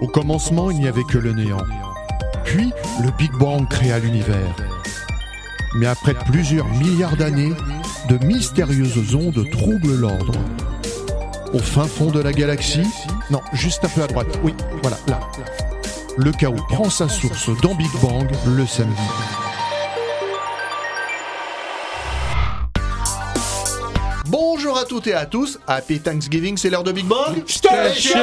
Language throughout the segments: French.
Au commencement, il n'y avait que le néant. Puis, le Big Bang créa l'univers. Mais après plusieurs milliards d'années, de mystérieuses ondes troublent l'ordre. Au fin fond de la galaxie, non, juste un peu à droite, oui, voilà, là. Le chaos prend sa source dans Big Bang le samedi. Toutes et à tous, Happy Thanksgiving, c'est l'heure de Big Bang Station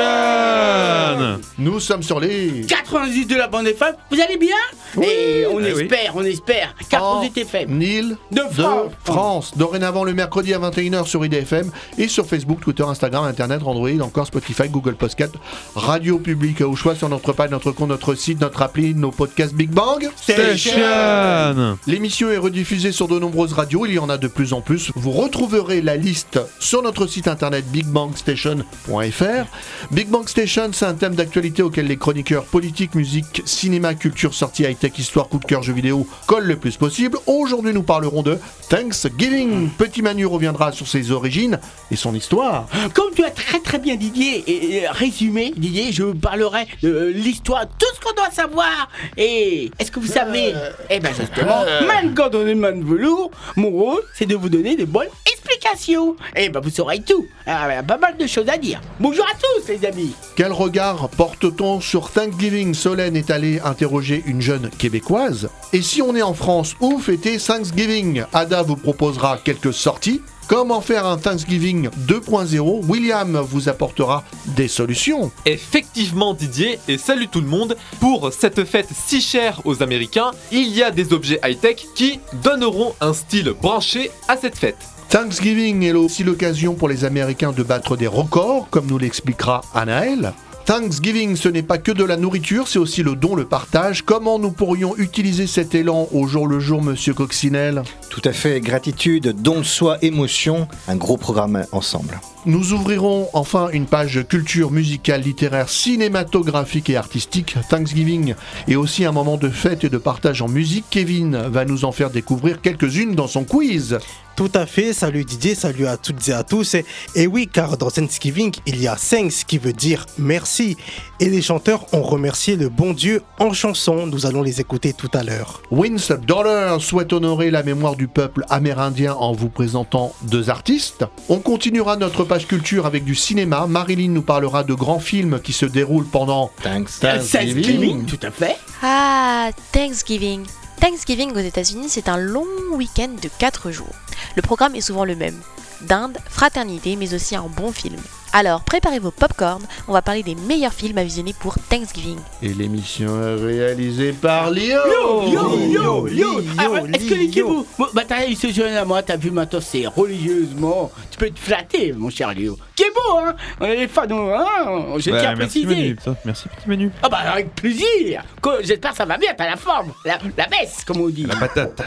Nous sommes sur les... 98 de la bande FM, vous allez bien Et on Eh oui. espère, on espère. en 98 FM. Nil De France. France. Dorénavant le mercredi à 21h sur IDFM et sur Facebook, Twitter, Instagram, Internet, Android, encore Spotify, Google Podcast, Radio Public au choix sur notre page, notre compte, notre site, notre appli, nos podcasts Big Bang. Station L'émission est rediffusée sur de nombreuses radios, il y en a de plus en plus. Vous retrouverez la liste sur notre site internet bigbangstation.fr. Big Bang Station, c'est un thème d'actualité auquel les chroniqueurs politique, musique, cinéma, culture, sortie, high-tech, histoire, coup de cœur, jeux vidéo collent le plus possible. Aujourd'hui, nous parlerons de Thanksgiving. Petit Manu reviendra sur ses origines et son histoire. Comme tu as très très bien Didier et, et résumé, Didier, je vous parlerai de l'histoire, tout ce qu'on doit savoir. Et est-ce que vous savez? Eh bien justement, même quand on est man velours, mon rôle, c'est de vous donner de bonnes explications. Eh ben vous saurez tout. Ah, Il y a pas mal de choses à dire. Bonjour à tous les amis. Quel regard porte-t-on sur Thanksgiving Solène est allée interroger une jeune québécoise? Et si on est en France, où fêter Thanksgiving? Ada vous proposera quelques sorties. Comment faire un Thanksgiving 2.0 William vous apportera des solutions. Effectivement Didier, et salut tout le monde, pour cette fête si chère aux Américains, il y a des objets high-tech qui donneront un style branché à cette fête. Thanksgiving est aussi l'occasion pour les Américains de battre des records, comme nous l'expliquera Anaël. Thanksgiving, ce n'est pas que de la nourriture, c'est aussi le don, le partage. Comment nous pourrions utiliser cet élan au jour le jour, monsieur Coccinelle? Tout à fait, gratitude, don de soi, émotion, un gros programme ensemble. Nous ouvrirons enfin une page culture musicale, littéraire, cinématographique et artistique. Thanksgiving est aussi un moment de fête et de partage en musique. Kevin va nous en faire découvrir quelques-unes dans son quiz. Tout à fait, salut Didier, salut à toutes et à tous. Et, et oui, car dans Thanksgiving, il y a thanks qui veut dire merci. Et les chanteurs ont remercié le bon Dieu en chanson. Nous allons les écouter tout à l'heure. Wince Dollar souhaite honorer la mémoire du peuple amérindien en vous présentant deux artistes. On continuera notre page culture avec du cinéma. Marilyn nous parlera de grands films qui se déroulent pendant Thanks. Thanksgiving, tout à fait. Ah, Thanksgiving. Thanksgiving aux États-Unis, c'est un long week-end de 4 jours. Le programme est souvent le même. Dinde, fraternité, mais aussi un bon film. Alors, préparez vos popcorn, on va parler des meilleurs films à visionner pour Thanksgiving. Et l'émission est réalisée par Lio. Yo, yo, yo, yo. Lio, Ah, Est-ce que Lio. Bon, Bah, t'as eu ce jeune à moi, t'as vu maintenant, c'est religieusement. Tu peux te flatter, mon cher Léo. Kibou, hein On est les fans, hein Je tiens à merci préciser. Merci petit Manu. Ah, bah, avec plaisir J'espère que ça va bien, t'as la forme. La, la baisse, comme on dit. La patate.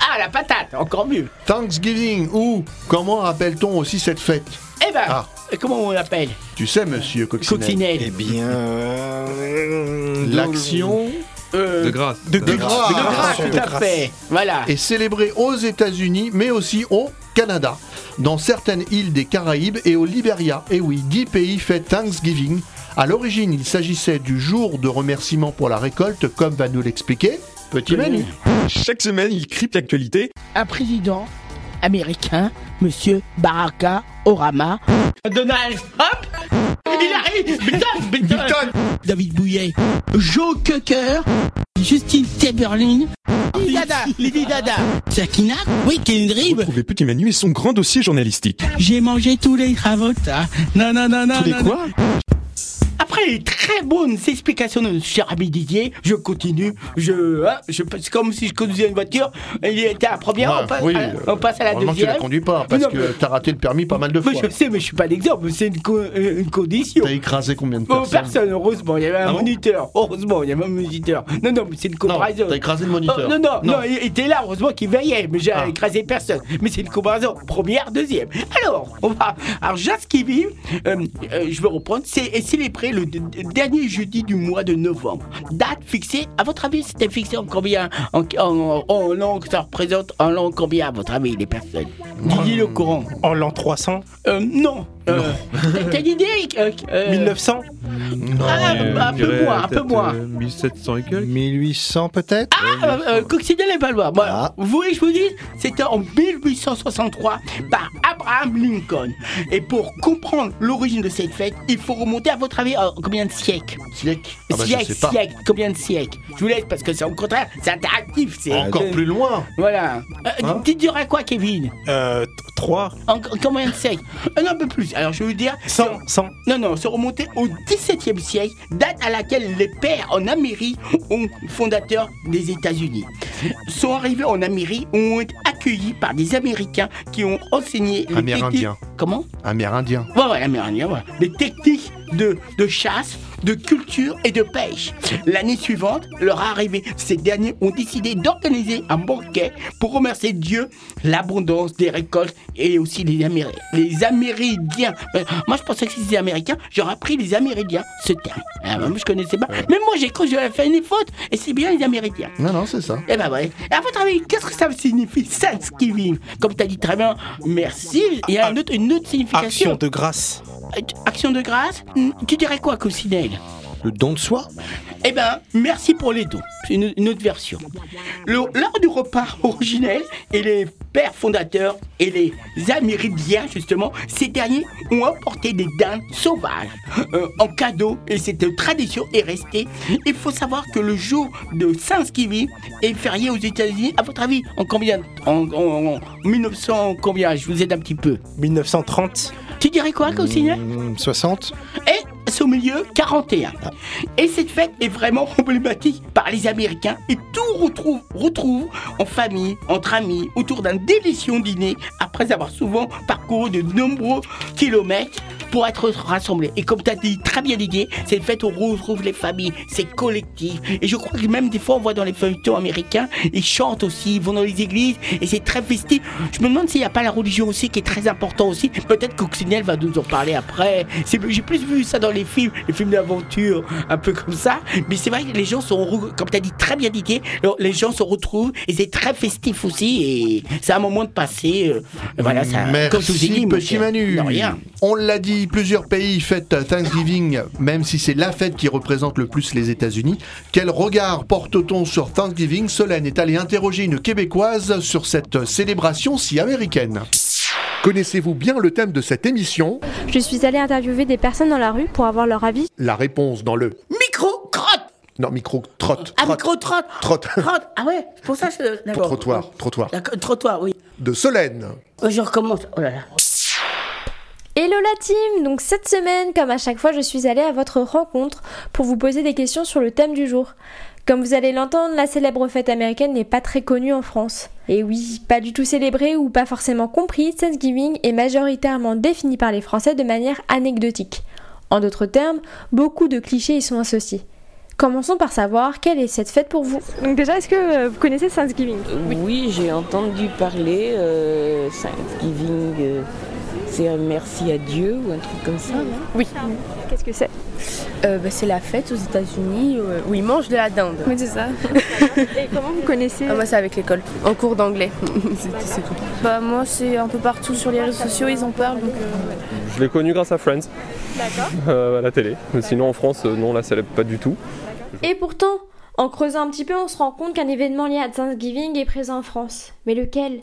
Ah, la patate, encore mieux. Thanksgiving ou comment appelle-t-on aussi cette fête? Eh ben, Ah. Comment on l'appelle Tu sais, monsieur Coccinelle. Coccinelle. Eh bien, euh, L'action Euh, De grâce. De de grâce de grâce, tout à fait. Voilà. est célébrée aux États-Unis, mais aussi au Canada, dans certaines îles des Caraïbes et au Liberia. Et oui, 10 pays fêtent Thanksgiving. À l'origine, il s'agissait du jour de remerciement pour la récolte, comme va nous l'expliquer Petit Manu. Chaque semaine, il crypte l'actualité. un président américain, Monsieur Baraka Orama. Donald Trump? Il arrive! Biden, Biden. David Bouillet. Joe Cocker. Justine Timberlake. Lady Dada Lady Dada Sakina Oui, Kendrick. Retrouvez Petit Manu et son grand dossier journalistique. J'ai mangé tous les ravotas. Non, non, non, non. Tous les non, quoi? Après les très bonnes explications de notre cher ami Didier, je continue. Je, hein, je c'est comme si je conduisais une voiture. Il était à la première, Ouais, on, passe, oui, à, euh, on passe à la Normalement, tu la deuxième. conduis pas, parce Non, que t'as raté le permis pas mal de fois. Je sais, mais je suis pas l'exemple. C'est une, co- euh, une condition. T'as écrasé combien de Bon, personnes personne, heureusement, il y avait un Ah bon moniteur. Heureusement, il y avait un moniteur. Non, non, mais c'est une comparaison. t'as écrasé le Oh, moniteur. non, non, non, il était là, heureusement qu'il veillait, mais j'ai Ah. écrasé personne. Mais c'est une comparaison, première, deuxième. Alors, on va. Alors, Jazz qui vit, euh, euh, je vais reprendre, c'est célébré le dernier jeudi du mois de novembre. Date fixée, à votre avis, c'était fixé en combien en, en, en langue, ça représente en langue combien, à votre avis, les personnes? Didier le courant En l'an 300, euh, Non. Euh, une idée euh, euh, 1900, Ah, bah, un peu moins, un peu moins. 1700 et quelques 1800 peut-être Ah, euh, Coccinelle et Valois. Bon, Ah. Vous voulez que je vous dise C'était en 1863 par Abraham Lincoln. Et pour comprendre l'origine de cette fête, il faut remonter à votre avis en combien de siècles Siècle Ah bah, je Siècle, sais pas. siècle, combien de siècles Je vous laisse parce que c'est au contraire, c'est interactif. C'est Encore plus loin. Voilà. Euh, Hein tu dirais quoi, Kevin Euh, 3, en, en combien de siècles Euh, Non, un peu plus. Alors, je vais vous dire. 100, 100. Non, non, se remonter au XVIIe siècle, date à laquelle les pères en Amérique, ont fondateurs des États-Unis, sont arrivés en Amérique, ont été accueillis par des Américains qui ont enseigné les techniques. Comment? Amérindien. Ouais, ouais, Amérindien, ouais. Les techniques de, de chasse, de culture et de pêche. L'année suivante, leur arrivée, ces derniers ont décidé d'organiser un banquet pour remercier Dieu l'abondance des récoltes et aussi les, Améri- les Amérindiens. Euh, moi, je pensais que c'était Américains, j'aurais appris les Amérindiens, ce terme. Ah, moi, je connaissais pas. Même moi, j'ai cru que j'avais fait une faute, et c'est bien les Amérindiens. Non, non, c'est ça. Eh ben ouais. Et à votre avis, qu'est-ce que ça signifie Thanksgiving? Comme tu as dit très bien, merci. Il y a un autre- une autre signification. Action de grâce. Action de grâce? Hmm, Tu dirais quoi, Cocinelle Le don de soi Eh ben, merci pour les dons. C'est une, une autre version. Lors du repas originel, et les pères fondateurs et les Amérindiens, justement, ces derniers ont apporté des dindes sauvages euh, en cadeau et cette tradition est restée. Il faut savoir que le jour de Thanksgiving est férié aux États-Unis. À votre avis, en combien en, en- en 1900, combien? Je vous aide un petit peu. 1930. Tu dirais quoi, Hmm, 60 et au milieu 41. Et cette fête est vraiment emblématique par les Américains et tout retrouve, retrouve en famille, entre amis, autour d'un délicieux dîner après avoir souvent parcouru de nombreux kilomètres pour être rassemblés. Et comme tu as dit très bien Didier, c'est une fête où on retrouve les familles, c'est collectif. Et je crois que même des fois on voit dans les feuilletons américains, ils chantent aussi, ils vont dans les églises et c'est très festif. Je me demande s'il n'y a pas la religion aussi qui est très important aussi. Peut-être que Coccinelle va nous en parler après. J'ai plus vu ça dans les films, les films d'aventure, un peu comme ça. Mais c'est vrai que les gens sont, comme tu as dit très bien alors, les gens se retrouvent et c'est très festif aussi. Et c'est un moment de passer. euh, voilà, ça, comme je vous ai Merci dit, mon petit. Manu. Rien. On l'a dit, plusieurs pays fêtent Thanksgiving, même si c'est la fête qui représente le plus les États-Unis. Quel regard porte-t-on sur Thanksgiving? Solène est allée interroger une Québécoise sur cette célébration si américaine. Connaissez-vous bien le thème de cette émission Je suis allée interviewer des personnes dans la rue pour avoir leur avis. La réponse dans le Micro crotte non micro trotte Ah, trotte, micro trotte trotte Trotte Ah ouais, c'est pour ça que je... D'accord. trottoir trottoir D'accord, Trottoir, oui. de Solène. Euh, Je recommence. Oh là là. Hello la team Donc cette semaine, comme à chaque fois, je suis allée à votre rencontre pour vous poser des questions sur le thème du jour. Comme vous allez l'entendre, la célèbre fête américaine n'est pas très connue en France. Et oui, pas du tout célébrée ou pas forcément comprise, Thanksgiving est majoritairement défini par les Français de manière anecdotique. En d'autres termes, beaucoup de clichés y sont associés. Commençons par savoir quelle est cette fête pour vous. Donc déjà, est-ce que euh, vous connaissez Thanksgiving? Oui, j'ai entendu parler euh, Thanksgiving, euh, c'est un merci à Dieu ou un truc comme ça, non? Oui. Qu'est-ce que c'est? Euh, bah, c'est la fête aux États-Unis euh, où ils mangent de la dinde. Oui, c'est ça. Et comment vous connaissez? Ah, moi, c'est avec l'école, en cours d'anglais. C'est- c'est tout. Bah, moi, c'est un peu partout sur les réseaux sociaux, ils en parlent. Donc, euh, Je l'ai connu grâce à Friends, D'accord. euh, à la télé. Sinon en France, euh, non, on la célèbre pas du tout. Et pourtant, en creusant un petit peu, on se rend compte qu'un événement lié à Thanksgiving est présent en France. Mais lequel?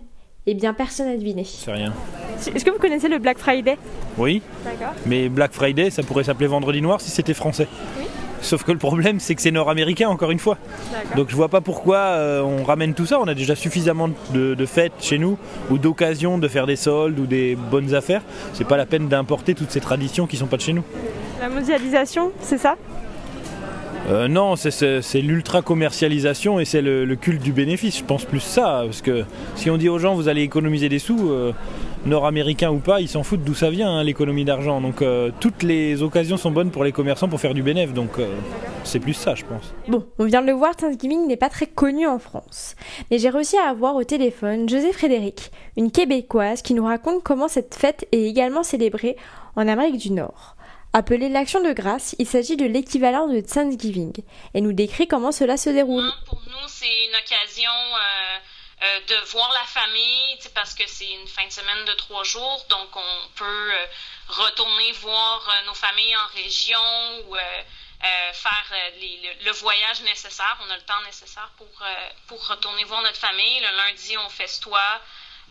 Eh bien, personne n'a deviné. C'est rien. Est-ce que vous connaissez le Black Friday? Oui, D'accord. mais Black Friday, ça pourrait s'appeler Vendredi Noir si c'était français. Oui. Sauf que le problème, c'est que c'est nord-américain, encore une fois. D'accord. Donc je vois pas pourquoi euh, on ramène tout ça. On a déjà suffisamment de, de fêtes chez nous ou d'occasions de faire des soldes ou des bonnes affaires. C'est pas la peine d'importer toutes ces traditions qui sont pas de chez nous. La mondialisation, c'est ça? Euh, non, c'est- c'est l'ultra-commercialisation et c'est le, culte du bénéfice. Je pense plus ça. Parce que si on dit aux gens vous allez économiser des sous, euh, nord-américains ou pas, ils s'en foutent d'où ça vient, hein, l'économie d'argent. Donc euh, toutes les occasions sont bonnes pour les commerçants pour faire du bénéfice. Donc c'est plus ça, je pense. Bon, on vient de le voir, Thanksgiving n'est pas très connu en France. Mais j'ai réussi à avoir au téléphone José Frédéric, une Québécoise qui nous raconte comment cette fête est également célébrée en Amérique du Nord. Appelée l'action de grâce, il s'agit de l'équivalent de Thanksgiving et nous décrit comment cela se déroule. Pour nous, c'est une occasion euh, euh, de voir la famille, parce que c'est une fin de semaine de trois jours, donc on peut euh, retourner voir nos familles en région ou faire le, voyage nécessaire. On a le temps nécessaire pour, pour retourner voir notre famille. Le lundi, on festoie.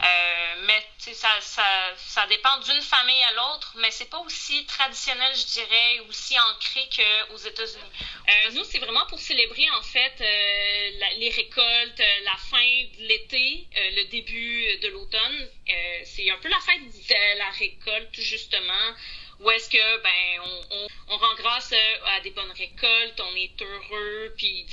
Euh, mais ça, ça, ça dépend d'une famille à l'autre, mais c'est pas aussi traditionnel, je dirais, aussi ancré qu'aux États-Unis. Euh, nous, c'est vraiment pour célébrer en fait euh, les récoltes, la fin de l'été, le début de l'automne. c'est un peu la fête de la récolte, justement où est-ce que ben on, on, on, rend grâce à des bonnes récoltes, on est heureux, puis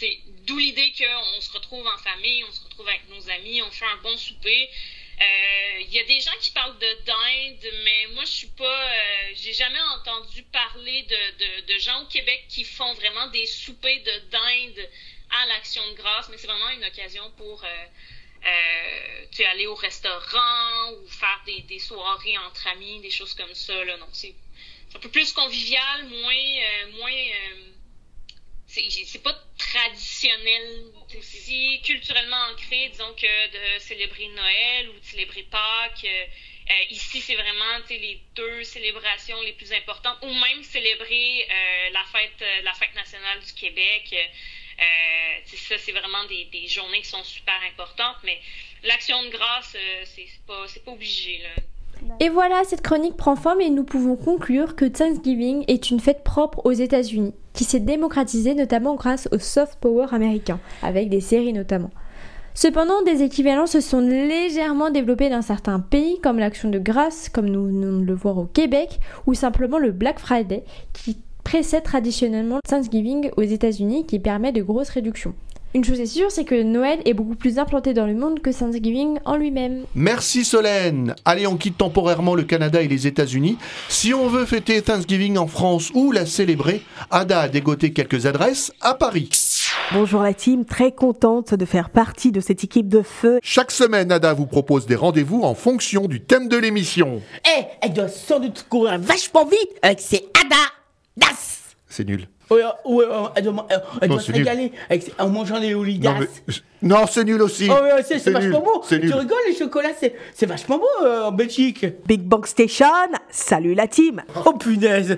d'où l'idée qu'on se retrouve en famille, on se retrouve avec nos amis, on fait un bon souper. Il euh, y a des gens qui parlent de dinde, mais moi je suis pas, euh, j'ai jamais entendu parler de, de, gens au Québec qui font vraiment des soupers de dinde à l'action de grâce, mais c'est vraiment une occasion pour euh, aller au restaurant ou faire des, des, soirées entre amis, des choses comme ça. Là. C'est un peu plus convivial, moins, moins c'est pas traditionnel, aussi culturellement ancré, disons que de célébrer Noël ou de célébrer Pâques. Euh, euh, ici, c'est vraiment les deux célébrations les plus importantes, ou même célébrer euh, la fête, la fête nationale du Québec. ça, c'est vraiment des, des, journées qui sont super importantes, mais l'action de grâce, c'est pas, pas obligé. Là. Et voilà, cette chronique prend forme et nous pouvons conclure que Thanksgiving est une fête propre aux États-Unis, qui s'est démocratisée notamment grâce au soft power américain, avec des séries notamment. Cependant, des équivalents se sont légèrement développés dans certains pays, comme l'action de grâce, comme nous venons de le voir au Québec, ou simplement le Black Friday, qui précède traditionnellement Thanksgiving aux États-Unis, qui permet de grosses réductions. Une chose est sûre, c'est que Noël est beaucoup plus implanté dans le monde que Thanksgiving en lui-même. Merci Solène. Allez, on quitte temporairement le Canada et les États-Unis. Si on veut fêter Thanksgiving en France ou la célébrer, Ada a dégoté quelques adresses à Paris. Bonjour la team, très contente de faire partie de cette équipe de feu. Chaque semaine, Ada vous propose des rendez-vous en fonction du thème de l'émission. Eh, elle doit sans doute courir vachement vite avec ses Ada Das. C'est nul. Ouais, ouais, elle doit, elle doit se régaler avec, en mangeant les oligas. Non, non c'est nul aussi. Oh, ouais, c'est vachement beau. Tu rigoles, les chocolats, c'est vachement beau euh, en Belgique. Big Bang Station, salut la team. Oh punaise.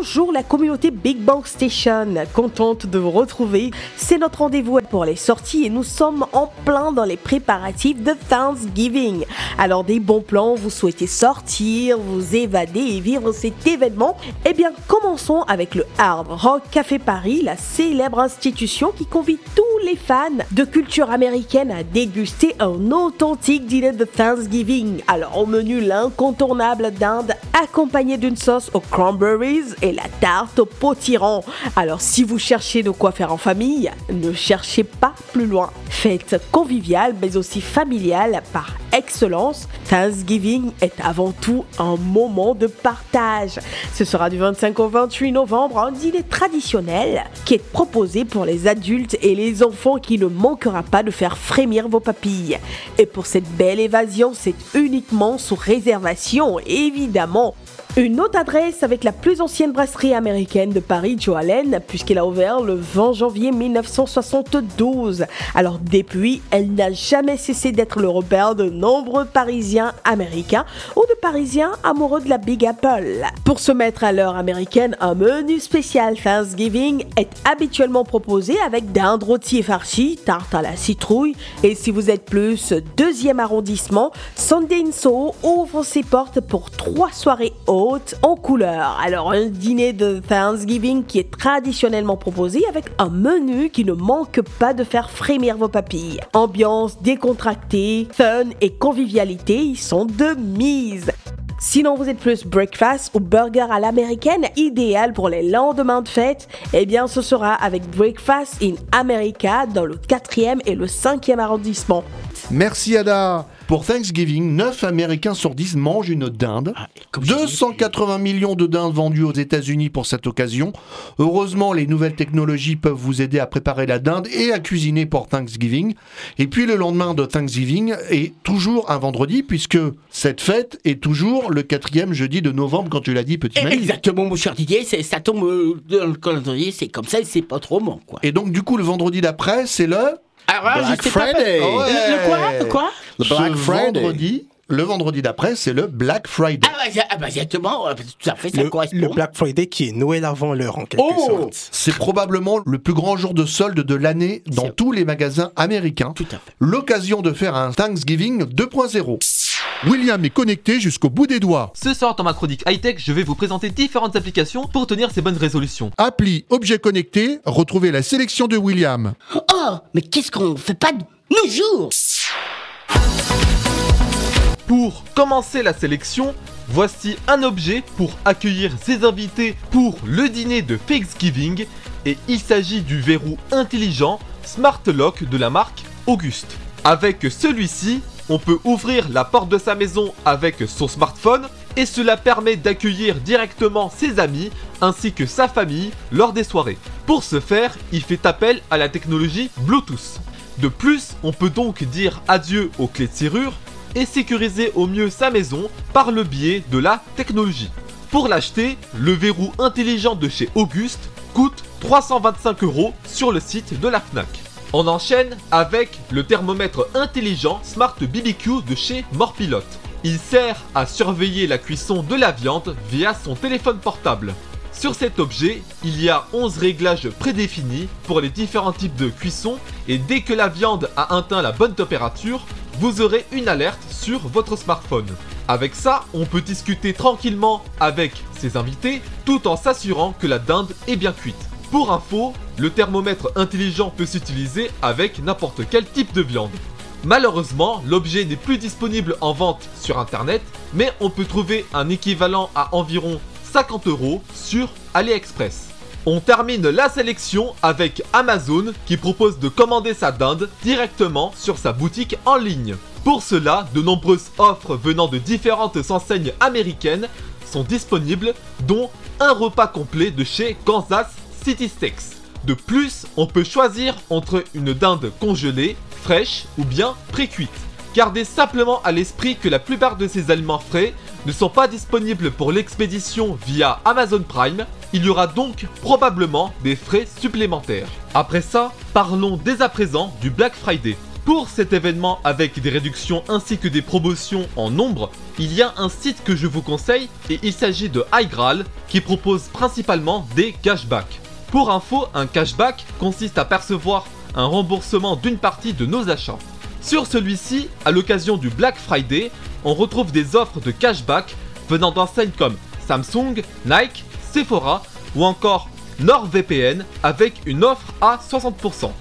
Bonjour la communauté Big Bang Station, contente de vous retrouver. C'est notre rendez-vous pour les sorties et nous sommes en plein dans les préparatifs de Thanksgiving. Alors des bons plans, vous souhaitez sortir, vous évader et vivre cet événement? Eh bien commençons avec le Hard Rock Café Paris, la célèbre institution qui convie tous les fans de culture américaine à déguster un authentique dîner de Thanksgiving. Alors au menu l'incontournable dinde accompagné d'une sauce aux cranberries et la tarte au potiron. Alors si vous cherchez de quoi faire en famille, ne cherchez pas plus loin. Fête conviviale mais aussi familiale par excellence, Thanksgiving est avant tout un moment de partage. Ce sera du 25 au 28 novembre un dîner traditionnel qui est proposé pour les adultes et les enfants qui ne manquera pas de faire frémir vos papilles. Et pour cette belle évasion, c'est uniquement sous réservation, évidemment. Une autre adresse avec la plus ancienne brasserie américaine de Paris, Joe Allen, puisqu'elle a ouvert le 20 janvier 1972. Alors depuis, elle n'a jamais cessé d'être le repère de nombreux Parisiens américains ou de Parisiens amoureux de la Big Apple. Pour se mettre à l'heure américaine, un menu spécial Thanksgiving est habituellement proposé avec dinde rôti farci, tarte à la citrouille, et si vous êtes plus deuxième arrondissement, Sunday in Soho ouvre ses portes pour trois soirées en couleur. Alors un dîner de Thanksgiving qui est traditionnellement proposé avec un menu qui ne manque pas de faire frémir vos papilles. Ambiance décontractée, fun et convivialité y sont de mise. Sinon, vous êtes plus breakfast ou burger à l'américaine, idéal pour les lendemains de fête, eh bien ce sera avec Breakfast in America dans le 4e et le 5e arrondissement. Merci Ada Pour Thanksgiving, 9 Américains sur 10 mangent une dinde. 280 millions de dindes vendues aux États-Unis pour cette occasion. Heureusement, les nouvelles technologies peuvent vous aider à préparer la dinde et à cuisiner pour Thanksgiving. Et puis le lendemain de Thanksgiving est toujours un vendredi puisque cette fête est toujours le quatrième jeudi de novembre quand tu l'as dit petit Manu. Exactement, mon cher Didier, ça tombe euh, dans le calendrier, c'est comme ça, c'est pas trop bon, quoi. Et donc du coup le vendredi d'après c'est le Alors là, je sais pas- Friday. Le- le quoi Le quoi Ce vendredi, le vendredi d'après c'est le Black Friday. Ah bah, ah bah, exactement, euh, tout à fait, ça Le, correspond. le Black Friday qui est Noël avant l'heure en quelque Oh sorte. C'est probablement le plus grand jour de solde de l'année dans tous les magasins américains. L'occasion de faire un Thanksgiving 2.0. William est connecté jusqu'au bout des doigts. Ce soir dans ma chronique high-tech, je vais vous présenter différentes applications pour tenir ces bonnes résolutions. Appli objet connecté, retrouvez la sélection de William. Mais qu'est-ce qu'on fait pas de nos jours? Pour commencer la sélection, voici un objet pour accueillir ses invités pour le dîner de Thanksgiving. Et il s'agit du verrou intelligent Smart Lock de la marque Auguste. Avec celui-ci, on peut ouvrir la porte de sa maison avec son smartphone et cela permet d'accueillir directement ses amis ainsi que sa famille lors des soirées. Pour ce faire, il fait appel à la technologie Bluetooth. De plus, on peut donc dire adieu aux clés de serrure et sécuriser au mieux sa maison par le biais de la technologie. Pour l'acheter, le verrou intelligent de chez Auguste coûte 325 euros sur le site de la FNAC. On enchaîne avec le thermomètre intelligent Smart BBQ de chez Morpilote. Il sert à surveiller la cuisson de la viande via son téléphone portable. Sur cet objet, il y a 11 réglages prédéfinis pour les différents types de cuisson et dès que la viande a atteint la bonne température, vous aurez une alerte sur votre smartphone. Avec ça, on peut discuter tranquillement avec ses invités tout en s'assurant que la dinde est bien cuite. Pour info, le thermomètre intelligent peut s'utiliser avec n'importe quel type de viande. Malheureusement, l'objet n'est plus disponible en vente sur internet, mais on peut trouver un équivalent à environ 50 euros sur AliExpress. On termine la sélection avec Amazon qui propose de commander sa dinde directement sur sa boutique en ligne. Pour cela, de nombreuses offres venant de différentes enseignes américaines sont disponibles, dont un repas complet de chez Kansas City Steaks. De plus, on peut choisir entre une dinde congelée, fraîche ou bien pré-cuite. Gardez simplement à l'esprit que la plupart de ces aliments frais ne sont pas disponibles pour l'expédition via Amazon Prime, il y aura donc probablement des frais supplémentaires. Après ça, parlons dès à présent du Black Friday. Pour cet événement avec des réductions ainsi que des promotions en nombre, il y a un site que je vous conseille et il s'agit de iGraal qui propose principalement des cashbacks. Pour info, un cashback consiste à percevoir un remboursement d'une partie de nos achats. Sur celui-ci, à l'occasion du Black Friday, on retrouve des offres de cashback venant d'enseignes comme Samsung, Nike, Sephora ou encore NordVPN avec une offre à 60%.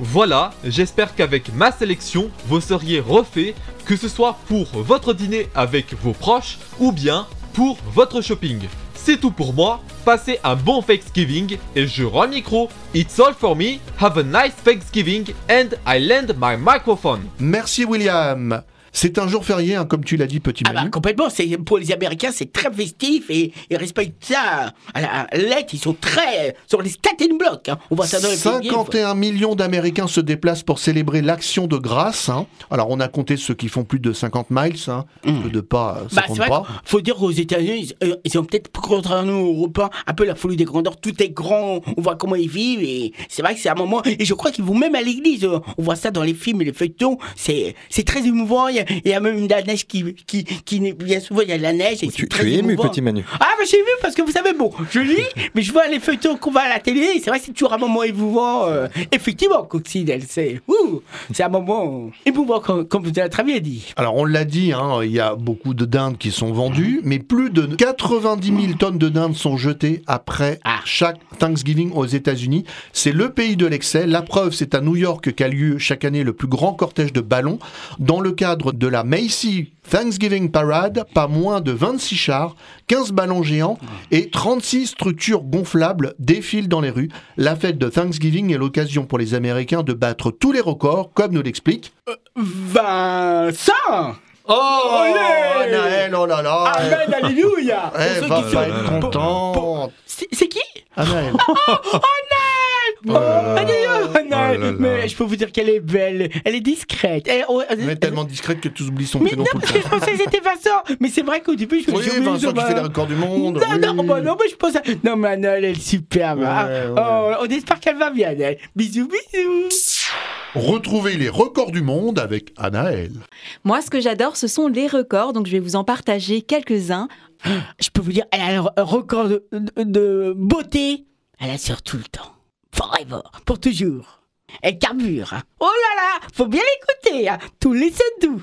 Voilà, j'espère qu'avec ma sélection, vous seriez refait, que ce soit pour votre dîner avec vos proches ou bien pour votre shopping. C'est tout pour moi, passez un bon Thanksgiving et je rends le micro. It's all for me, have a nice Thanksgiving and I land my microphone. Merci William. C'est un jour férié, hein, comme tu l'as dit, petit Ah bah complètement, c'est pour les Américains c'est très festif et ils respectent ça à la lettre, ils sont très sur les starting blocks. hein. On voit ça dans les films. 51 millions d'Américains se déplacent pour célébrer l'action de grâce. hein. Alors on a compté ceux qui font plus de 50 miles, peu de pas, euh, ça Bah, compte vrai pas. faut dire qu'aux États-Unis, ils, euh, ils ont peut-être contrairement aux Européens un peu la folie des grandeurs. Tout est grand, on voit comment ils vivent et c'est vrai que c'est un moment. Et je crois qu'ils vont même à l'église. euh, On voit ça dans les films et les feuilletons. C'est c'est très émouvant. Il y, a, il y a même de la neige qui qui qui bien souvent il y a de la neige. Et c'est Tu, très tu es ému, petit Manu. Ah, mais j'ai vu parce que vous savez, bon, je lis, mais je vois les feuilletons qu'on voit à la télé. C'est vrai que c'est toujours un moment émouvant. euh, effectivement, Coccinelle, c'est ouh, c'est un moment émouvant, comme, comme vous avez très bien dit. Alors on l'a dit, hein, il y a beaucoup de dindes qui sont vendues, mais plus de 90 000 tonnes de dindes sont jetées après chaque Thanksgiving aux États-Unis. C'est le pays de l'excès. La preuve, c'est à New York qu'a lieu chaque année le plus grand cortège de ballons. Dans le cadre cadre de la Macy Thanksgiving Parade, pas moins de 26 chars, 15 ballons géants et 36 structures gonflables défilent dans les rues. La fête de Thanksgiving est l'occasion pour les Américains de battre tous les records, comme nous l'explique. Vincent! Oh, Olé! Anaël, oh là là. Amen, alléluia! Eh, Pour ceux va qui pas sont- être content. C'est c'est qui? Anaël. Oh, Oh là là. Anaël Anaël Oh là là. Mais je peux vous dire qu'elle est belle, elle est discrète. Elle, oh, elle- Elle est tellement discrète que tous oublient son Mais prénom non, tout je pensais que c'était Vincent Mais c'est vrai qu'au début, je me Oui, suis dit, Vincent ça qui fait les records du monde. Non, oui. non, bah non, mais je pense à... Non, mais Anaël, elle est superbe. hein. Ouais, ouais. Oh, on espère qu'elle va bien. Bisous, bisous Retrouvez les records du monde avec Anaël. Moi, ce que j'adore, ce sont les records, donc je vais vous en partager quelques-uns. Je peux vous dire, elle a un record de, de- de beauté. Elle assure tout le temps. Forever. Pour toujours. Elle carbure. Oh là là, faut bien l'écouter. hein. Tous les doux.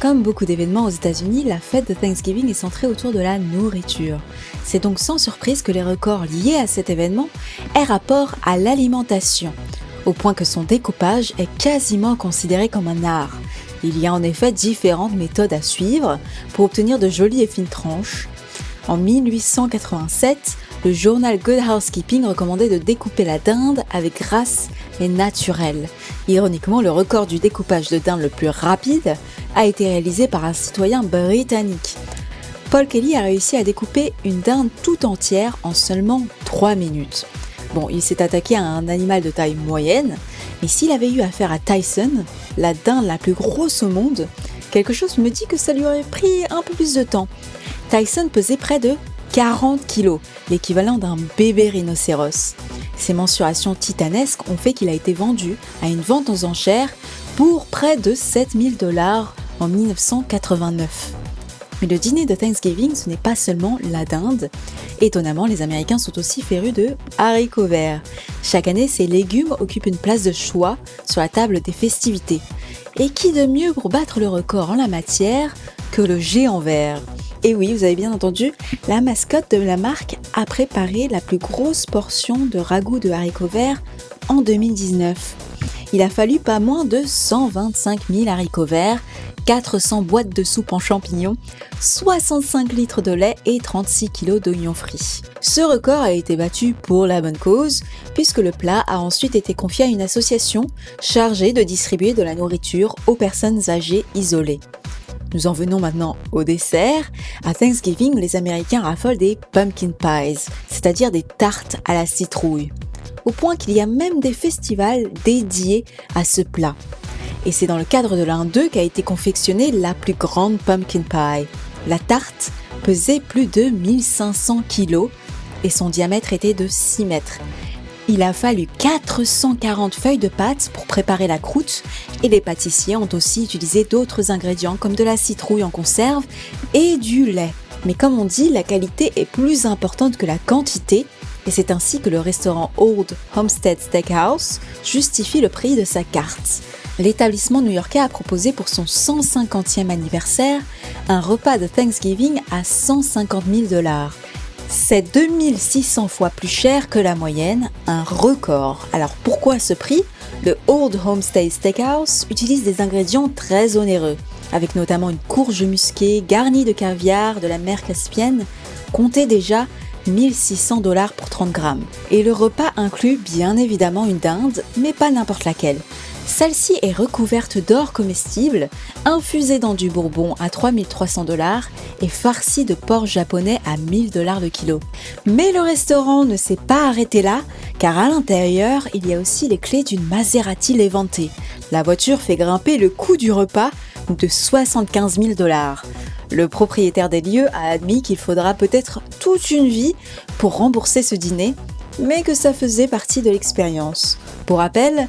Comme beaucoup d'événements aux États-Unis, la fête de Thanksgiving est centrée autour de la nourriture. C'est donc sans surprise que les records liés à cet événement aient rapport à l'alimentation, au point que son découpage est quasiment considéré comme un art. Il y a en effet différentes méthodes à suivre pour obtenir de jolies et fines tranches. En 1887, le journal Good Housekeeping recommandait de découper la dinde avec grâce et naturel. Ironiquement, le record du découpage de dinde le plus rapide a été réalisé par un citoyen britannique. Paul Kelly a réussi à découper une dinde tout entière en seulement 3 minutes. Bon, il s'est attaqué à un animal de taille moyenne, mais s'il avait eu affaire à Tyson, la dinde la plus grosse au monde, quelque chose me dit que ça lui aurait pris un peu plus de temps. Tyson pesait près de 40 kilos, l'équivalent d'un bébé rhinocéros. Ces mensurations titanesques ont fait qu'il a été vendu à une vente aux enchères pour près de 7000 dollars en 1989. Mais le dîner de Thanksgiving, ce n'est pas seulement la dinde. Étonnamment, les Américains sont aussi férus de haricots verts. Chaque année, ces légumes occupent une place de choix sur la table des festivités. Et qui de mieux pour battre le record en la matière que le géant vert? Et oui, vous avez bien entendu, la mascotte de la marque a préparé la plus grosse portion de ragoût de haricots verts en 2019. Il a fallu pas moins de 125 000 haricots verts, 400 boîtes de soupe en champignons, 65 litres de lait et 36 kg d'oignons frits. Ce record a été battu pour la bonne cause, puisque le plat a ensuite été confié à une association chargée de distribuer de la nourriture aux personnes âgées isolées. Nous en venons maintenant au dessert. À Thanksgiving, les Américains raffolent des pumpkin pies, c'est-à-dire des tartes à la citrouille. Au point qu'il y a même des festivals dédiés à ce plat. Et c'est dans le cadre de l'un d'eux qu'a été confectionnée la plus grande pumpkin pie. La tarte pesait plus de 1500 kilos et son diamètre était de 6 mètres. Il a fallu 440 feuilles de pâte pour préparer la croûte et les pâtissiers ont aussi utilisé d'autres ingrédients comme de la citrouille en conserve et du lait. Mais comme on dit, la qualité est plus importante que la quantité et c'est ainsi que le restaurant Old Homestead Steakhouse justifie le prix de sa carte. L'établissement new-yorkais a proposé pour son 150e anniversaire un repas de Thanksgiving à 150 000 dollars. C'est 2600 fois plus cher que la moyenne, un record. Alors pourquoi ce prix? Le Old Homestead Steakhouse utilise des ingrédients très onéreux, avec notamment une courge musquée garnie de caviar de la mer Caspienne, comptez déjà 1600 dollars pour 30 grammes. Et le repas inclut bien évidemment une dinde, mais pas n'importe laquelle. Celle-ci est recouverte d'or comestible, infusée dans du bourbon à 3300 dollars et farcie de porc japonais à 1000 dollars le kilo. Mais le restaurant ne s'est pas arrêté là, car à l'intérieur, il y a aussi les clés d'une Maserati Levante. La voiture fait grimper le coût du repas de 75 000 dollars. Le propriétaire des lieux a admis qu'il faudra peut-être toute une vie pour rembourser ce dîner, mais que ça faisait partie de l'expérience. Pour rappel,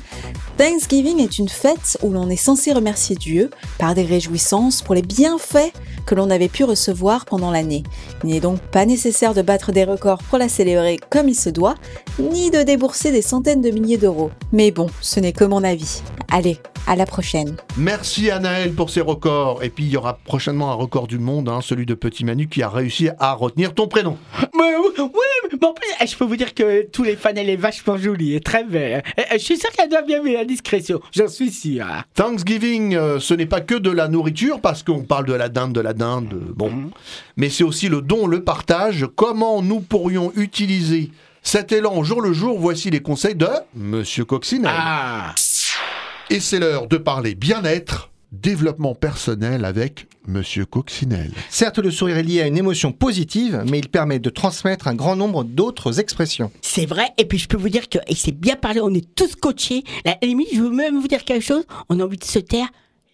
Thanksgiving est une fête où l'on est censé remercier Dieu par des réjouissances pour les bienfaits que l'on avait pu recevoir pendant l'année. Il n'est donc pas nécessaire de battre des records pour la célébrer comme il se doit, ni de débourser des centaines de milliers d'euros. Mais bon, ce n'est que mon avis. Allez, À la prochaine. Merci Anaël pour ces records. Et puis il y aura prochainement un record du monde, hein, celui de Petit Manu qui a réussi à retenir ton prénom. Mais oui, oui, mais en plus, eh, je peux vous dire que tous les fans, elle est vachement jolie et très belle. Eh, eh, Je suis sûr qu'elle doit bien aimer la discrétion, j'en suis sûr. hein. Thanksgiving, euh, ce n'est pas que de la nourriture, parce qu'on parle de la dinde, de la dinde, euh, bon. Mais c'est aussi le don, le partage. Comment nous pourrions utiliser cet élan au jour le jour? Voici les conseils de Monsieur Coccinelle. Ah Et c'est l'heure de parler bien-être, développement personnel avec Monsieur Coccinelle. Certes, le sourire est lié à une émotion positive, mais il permet de transmettre un grand nombre d'autres expressions. C'est vrai, et puis je peux vous dire que et c'est bien parlé, on est tous coachés. À la limite, je veux même vous dire quelque chose, on a envie de se taire,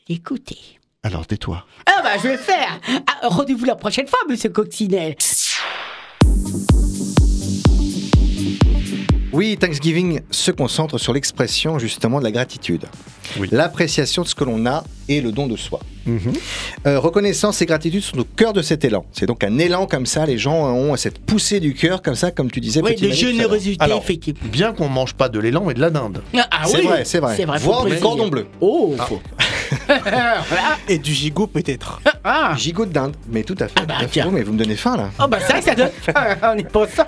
écoutez. Alors tais-toi. Ah bah je vais le faire Ah, Rendez-vous la prochaine fois, monsieur Coccinelle Oui, Thanksgiving se concentre sur l'expression justement de la gratitude. L'appréciation de ce que l'on a et le don de soi. Euh, reconnaissance et gratitude sont au cœur de cet élan. C'est donc un élan comme ça, les gens ont cette poussée du cœur comme ça, comme tu disais. Oui, de générosité, Alors, effectivement. bien qu'on mange pas de l'élan mais de la dinde. Ah C'est oui, vrai, c'est vrai. C'est vrai, Voire du cordon bleu. Oh Et du gigot peut-être. Ah Gigot de dinde, mais tout à fait. bah, fait. tiens. Oh, mais vous me donnez faim là. Oh bah ça, ça donne On est pas ça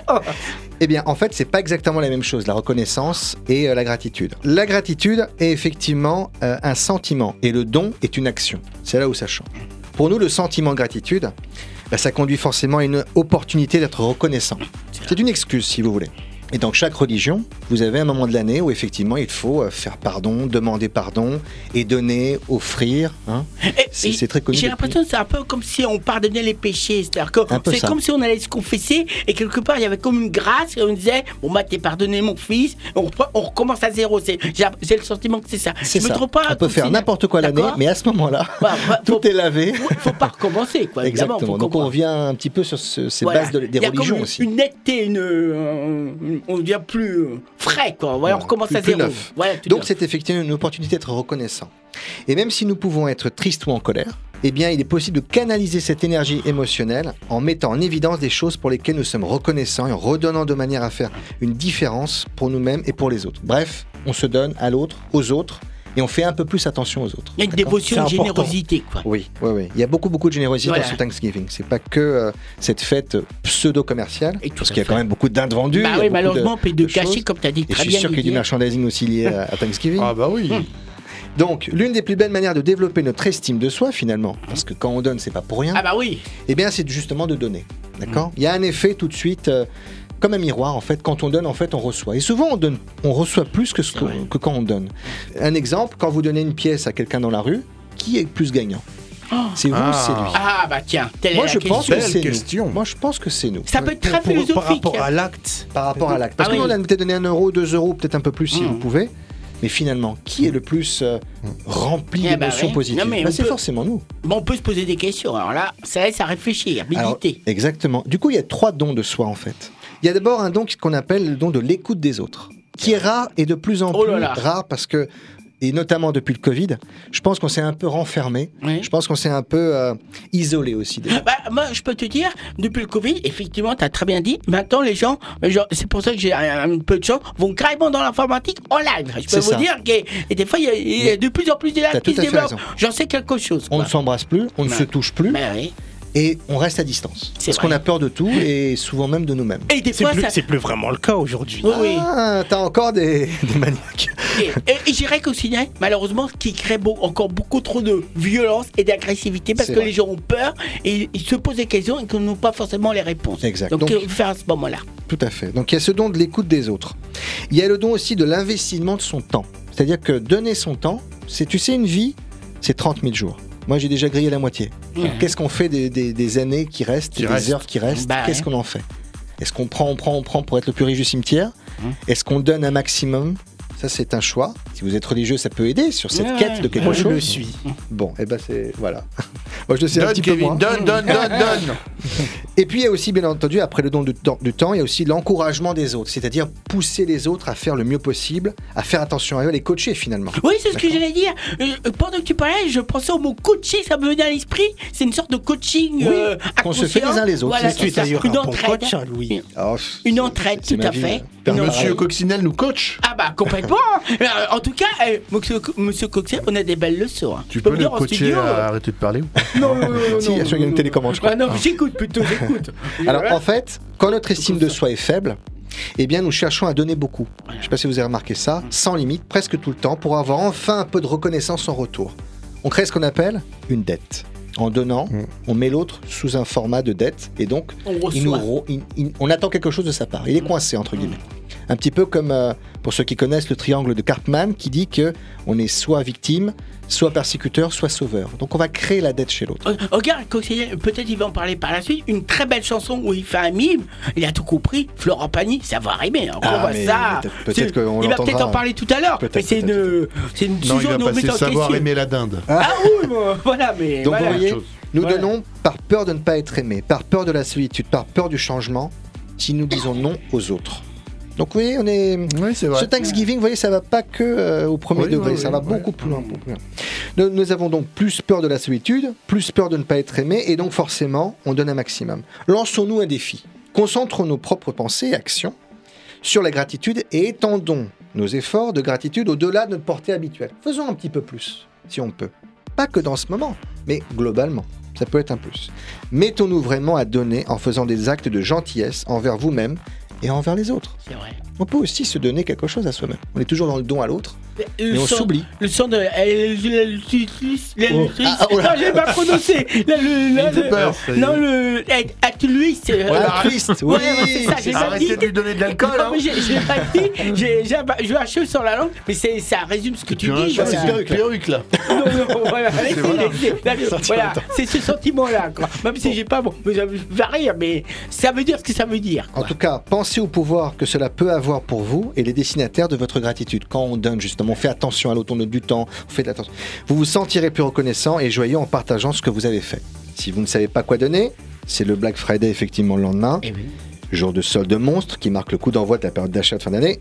Eh bien, en fait, c'est pas exactement la même chose, la reconnaissance et euh, la gratitude. La gratitude est effectivement euh, un sentiment et le don est une action. C'est là où ça change. Pour nous, le sentiment de gratitude, bah, ça conduit forcément à une opportunité d'être reconnaissant. C'est une excuse, si vous voulez. Et dans chaque religion, vous avez un moment de l'année où effectivement il faut euh, faire pardon, demander pardon et donner, offrir. hein. C'est très connu. J'ai l'impression que c'est un peu comme si on pardonnait les péchés. C'est comme si on allait se confesser et quelque part il y avait comme une grâce et on disait Bon, bah, t'es pardonné, mon fils. On, recommence à zéro. C'est- J'ai le sentiment que c'est ça. Je me trompe pas on peut faire n'importe quoi l'année, mais à ce moment-là, Bah, bah, tout est lavé. faut pas recommencer, quoi. Exactement. faut Donc on revient un petit peu sur ce- ces Voilà. bases de- des Il y a comme religions une, aussi. Une netteté, une, euh, on devient plus euh, frais, quoi. Ouais, on recommence Plus- à zéro. tout Donc c'est effectivement une opportunité d'être reconnaissant. Et même si nous pouvons être tristes ou en colère, eh bien il est possible de canaliser cette énergie émotionnelle en mettant en évidence des choses pour lesquelles nous sommes reconnaissants et en redonnant de manière à faire une différence pour nous-mêmes et pour les autres. Bref, on se donne à l'autre, aux autres, et on fait un peu plus attention aux autres. Il y a une dévotion, une important. générosité, quoi. Oui, oui, oui. Il y a beaucoup, beaucoup de générosité Voilà. dans ce Thanksgiving. C'est pas que euh, cette fête pseudo-commerciale, parce qu'il y a quand même beaucoup d'indes vendues. Bah oui, malheureusement, puis de choses. cacher, comme tu as dit Et je suis bien. sûr qu'il y a du merchandising aussi lié à, à Thanksgiving. Ah bah oui. Donc, l'une des plus belles manières de développer notre estime de soi, finalement, parce que quand on donne, c'est pas pour rien. Ah bah oui. Eh bien, c'est justement de donner. D'accord? Il y a un effet tout de suite. euh, comme un miroir, en fait, quand on donne, en fait, on reçoit. Et souvent, on donne, on reçoit plus que, ce que, que quand on donne. Un exemple, quand vous donnez une pièce à quelqu'un dans la rue, qui est le plus gagnant C'est vous, ou c'est lui. Ah bah tiens, telle Moi, est je la pense que question. c'est nous. Moi, je pense que c'est nous. Ça peut être très philosophique. Par rapport hein. à l'acte. Par rapport à l'acte. Parce Ah que oui. nous, on a peut-être donné un euro, deux euros, peut-être un peu plus si Mm. vous pouvez. Mais finalement, qui est le plus euh, rempli Eh bah d'émotions ouais. positives Bah, C'est peut- forcément nous. Bon, on peut se poser des questions. Alors là, ça laisse à réfléchir, à Alors, méditer. exactement. Du coup, il y a trois dons de soi en fait. Il y a d'abord un don qu'on appelle le don de l'écoute des autres, qui est rare et de plus en Oh là plus là. rare parce que, et notamment depuis le Covid, je pense qu'on s'est un peu renfermé. Je pense qu'on s'est un peu euh, isolé aussi. Bah, moi, je peux te dire, depuis le Covid, effectivement, tu as très bien dit, maintenant, les gens, c'est pour ça que j'ai un, un peu de chance, vont carrément dans l'informatique en live. Je peux vous ça. dire que et des fois, il y a- il y, a de plus en plus de lives qui se développent. J'en sais quelque chose. On quoi. ne s'embrasse plus, on ne se touche plus. Bah oui. Et on reste à distance. C'est Parce qu'on a peur de tout et souvent même de nous-mêmes. Et des C'est fois, plus, ça- c'est plus vraiment le cas aujourd'hui. Oui, oui. Ah, t'as encore des, des maniaques. Et, et, et j'irais qu'au cinéma, malheureusement, ce qui crée beau- encore beaucoup trop de violence et d'agressivité parce C'est que vrai. les gens ont peur et ils se posent des questions et qu'ils n'ont pas forcément les réponses. Exact. Donc, Donc- que faire à ce moment-là Tout à fait. Donc il y a ce don de l'écoute des autres. Il y a le don aussi de l'investissement de son temps. C'est-à-dire que donner son temps, c'est, tu sais, une vie, c'est 30 000 jours. Moi, j'ai déjà grillé la moitié. Qu'est-ce qu'on fait des, des- des années qui restent, Qui des restent. heures qui restent Bah Qu'est-ce qu'on en fait Est-ce qu'on prend, on prend, on prend pour être le plus riche du cimetière Hum. Est-ce qu'on donne un maximum Ça, c'est un choix. Si vous êtes religieux, ça peut aider sur cette Ouais, quête de quelque Moi, je chose. le suis. Bon, et ben c'est voilà. Moi, je le sais un Donne, petit peu Kevin, moins. donne, donne, donne, donne. Et puis il y a aussi, bien entendu, après le don du temps, du temps, il y a aussi l'encouragement des autres, c'est-à-dire pousser les autres à faire le mieux possible, à faire attention à eux, les coacher finalement. Oui, c'est ce que j'allais dire. Euh, pendant que tu parlais, je pensais au mot coaching, ça me venait à l'esprit. C'est une sorte de coaching. Oui, euh, qu'on se fait les uns les autres. Voilà, C'est d'ailleurs Une un bon entraide. coach, hein, Louis. Oh, Une entraide, tout à fait. Monsieur Coccinelle nous coach. Ah bah complètement. Euh, en tout cas, euh, monsieur, on a des belles leçons. hein. Tu peux vous le dire en coacher studio, à euh, arrêter de parler ou pas Non, non, non, non, Si, il y a non, une télécommande, je crois. Ah non, j'écoute plutôt, j'écoute. Alors en fait, quand notre estime de soi est faible, eh bien nous cherchons à donner beaucoup. Je ne sais pas si vous avez remarqué ça, sans limite, presque tout le temps, pour avoir enfin un peu de reconnaissance en retour. On crée ce qu'on appelle une dette. En donnant, on met l'autre sous un format de dette et donc On il nous reçoit. ro- il- il- on attend quelque chose de sa part. Il est coincé entre guillemets. Un petit peu comme euh, pour ceux qui connaissent le triangle de Cartman qui dit que on est soit victime, soit persécuteur, soit sauveur. Donc on va créer la dette chez l'autre. Euh, Regarde, peut-être il va en parler par la suite. Une très belle chanson où il fait un mime. Il a tout compris. Florent Pagny, ça va arriver. hein. On Ah, voit mais ça. peut-être- qu'on Il va peut-être en parler tout à l'heure. Mais c'est une, c'est une Non, il sous-zone va nous passer savoir question. aimer la dinde. Ah oui, bon, voilà, mais Donc voilà. vous voyez, nous Voilà. donnons par peur de ne pas être aimé, par peur de la solitude, par peur du changement, si nous disons non aux autres. Donc vous voyez, on est. c'est vrai. Ce Thanksgiving, vous voyez, ça va pas que euh, au premier Oui, degré, oui, ça oui, va oui. beaucoup plus loin. beaucoup plus loin. Nous, nous avons donc plus peur de la solitude, plus peur de ne pas être aimé, et donc forcément, on donne un maximum. Lançons-nous un défi. Concentrons nos propres pensées et actions sur la gratitude et étendons nos efforts de gratitude au-delà de notre portée habituelle. Faisons un petit peu plus, si on peut. Pas que dans ce moment, mais globalement. Ça peut être un plus. Mettons-nous vraiment à donner en faisant des actes de gentillesse envers vous-même et envers les autres. C'est vrai. On peut aussi se donner quelque chose à soi-même. On est toujours dans le don à l'autre, mais on son- s'oublie. Le son de. Oh. Ah, ah, oh. Non, j'ai pas prononcé. Non, le. altruiste. euh, altruiste, oui. pas Arrêtez de lui donner de l'alcool. Non, hein. mais j'ai pas dit. J'ai un- j'ai un cheveu sur la langue, mais ça résume ce que tu dis. c'est une perruque là. Non, non, voilà, C'est ce sentiment-là, quoi. Même si j'ai pas bon, mais ça va rire, mais ça veut dire ce que ça veut dire. En tout cas, pensez au pouvoir que cela peut avoir pour vous et les destinataires de votre gratitude. Quand on donne, justement, on fait attention à donne du temps, on fait attention. Vous vous sentirez plus reconnaissant et joyeux en partageant ce que vous avez fait. Si vous ne savez pas quoi donner, c'est le Black Friday effectivement le lendemain, Eh oui. jour de solde monstre qui marque le coup d'envoi de la période d'achat de fin d'année.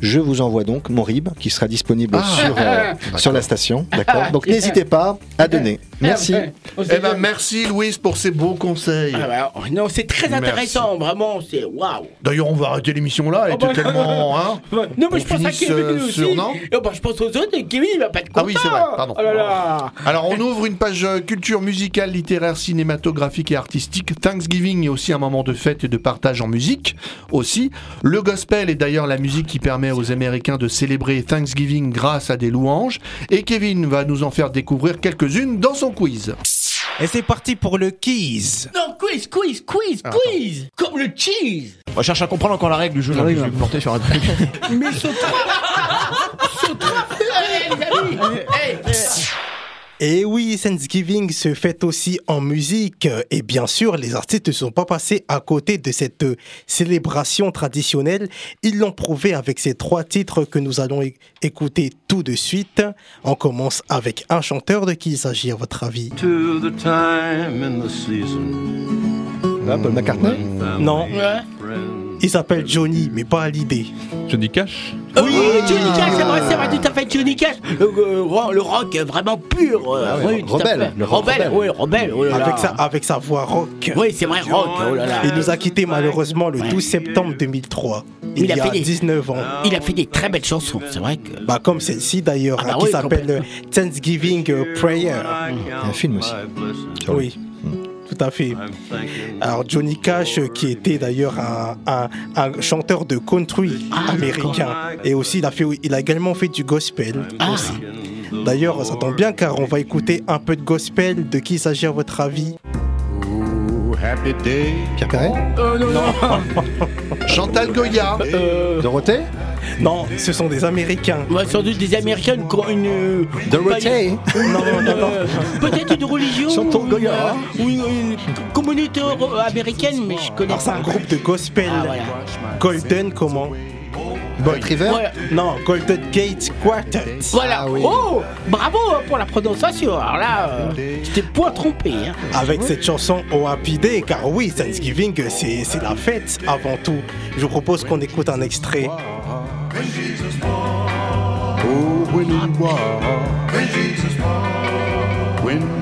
Je vous envoie donc mon RIB qui sera disponible Ah. sur, euh, sur la station. D'accord Donc n'hésitez pas à donner. Merci. Eh ben merci Louise pour ces beaux conseils. Ah bah, oh, non, c'est très Merci. intéressant, vraiment, c'est waouh. D'ailleurs, on va arrêter l'émission là. Elle Oh, bah, était tellement. Hein Non, mais je pense à Kevin euh, aussi. sur- non Oh, bah, je pense aux autres et Kevin il va pas être content. Ah oui, c'est vrai, pardon. Oh là là. Alors, on ouvre une page euh, culture musicale, littéraire, cinématographique et artistique. Thanksgiving est aussi un moment de fête et de partage en musique. Aussi, le gospel est d'ailleurs la musique qui permet aux Américains de célébrer Thanksgiving grâce à des louanges. Et Kevin va nous en faire découvrir quelques-unes dans son quiz. Et c'est parti pour le quiz. Non, quiz, quiz, quiz, quiz. Comme le cheese. On cherche à comprendre encore la règle du jeu. là, je vais me planter sur un truc. Mais sur toi. sur toi. Allez, les amis. Hey. Et oui, Thanksgiving se fête aussi en musique. Et bien sûr, les artistes ne sont pas passés à côté de cette célébration traditionnelle. Ils l'ont prouvé avec ces trois titres que nous allons écouter tout de suite. On commence avec un chanteur de qui il s'agit à votre avis? To the time in the season. Ah, Paul McCartney? Non, Ouais. Il s'appelle Johnny, mais pas Hallyday. Johnny Cash Oui, Johnny Cash, c'est vrai, c'est vrai, tout à fait, Johnny Cash. Le, euh, le rock vraiment pur. euh, Ah oui, tout à rebelle, fait. le rock rebelle, rebelle. oui, rebelle. oh là là. Avec sa, avec sa voix rock. Oui, c'est vrai, rock. Oh là là. Il nous a quittés malheureusement le 12 septembre 2003. Il, Il a y a fait des- 19 ans. Il a fait des très belles chansons, c'est vrai que. Bah, comme celle-ci d'ailleurs, Ah bah hein, qui oui, s'appelle euh, Thanksgiving euh, Prayer. Il y a un film aussi. Oui, tout à fait. Alors Johnny Cash, qui était d'ailleurs un, un- un chanteur de country Ah, américain, et aussi il a, fait, il a également fait du gospel Ah. aussi. D'ailleurs, ça tombe bien car on va écouter un peu de gospel. De qui il s'agit à votre avis? Happy day. Pierre Perret Euh, non, non. Chantal Goya. Euh, Dorothée Non, ce sont des Américains. ouais, sans doute des Américains, une. co- une euh, Dorothée Non, non, non, non. euh, Peut-être une religion. Chantal ou une, Goya. euh, Ou une, une communauté américaine, mais je connais Alors c'est pas. un groupe de gospel. Ah, voilà. Golden comment Boy River? Ouais. Non, Golden Gate Quartet. Voilà. Ah oui. Oh, bravo pour la prononciation. Alors là, euh, tu t'es point trompé. Hein. Avec cette chanson au Happy Day, car oui, Thanksgiving, c'est c'est la fête avant tout. Je vous propose qu'on écoute un extrait. Oh, when he was. When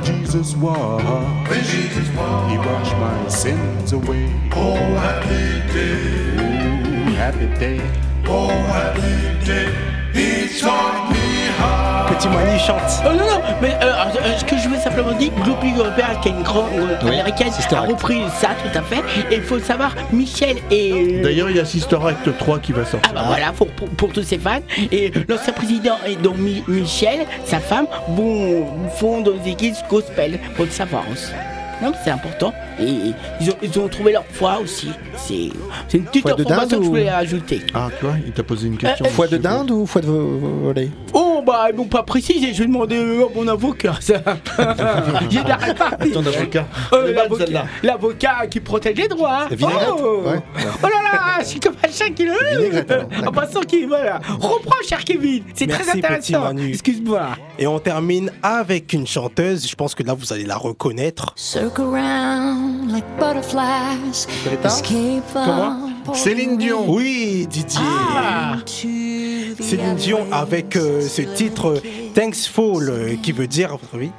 Jesus was. When Jesus was. He washed my sins away. Oh, happy day. happy day. Oh, happy day. Petit Manu chante. Oh non, non, mais euh, euh, ce que je veux simplement dire, Gloopy Robert, qui est une grande euh, Oui, américaine, Sister a Act. repris ça tout à fait. Et il faut savoir, Michel et. D'ailleurs, il y a Sister Act 3 qui va sortir. Ah bah voilà, pour, pour, pour tous ses fans. Et l'ancien président et donc Mi- Michel, sa femme, vont, font dans des églises gospel, pour le savoir aussi. Non, mais c'est important. Et ils ont, ils ont trouvé leur foi aussi. C'est une petite Foi information dinde que je ou- voulais ajouter. Ah, tu vois, il t'a posé une question. Euh, euh, Foie de dinde ou foie de vo- vo- volet Oh bah ils m'ont pas précisé, je vais demander à mon avocat ça. J'ai de la répartie. Ton avocat. Euh, bonne, l'avocat- qui protège les droits. Vinaigrette Oh, Ouais, oh là là, je suis comme un chat qui le. En passant qui voilà. Reprends cher Kevin, c'est très Merci, petit intéressant. Manu. Excuse-moi. Et on termine avec une chanteuse, je pense que là vous allez la reconnaître. Round like butterflies. Escape from Céline Dion. Oui, Didier. Ah. Céline Dion avec euh, ce titre euh, Thanksful, euh, qui veut dire, avis?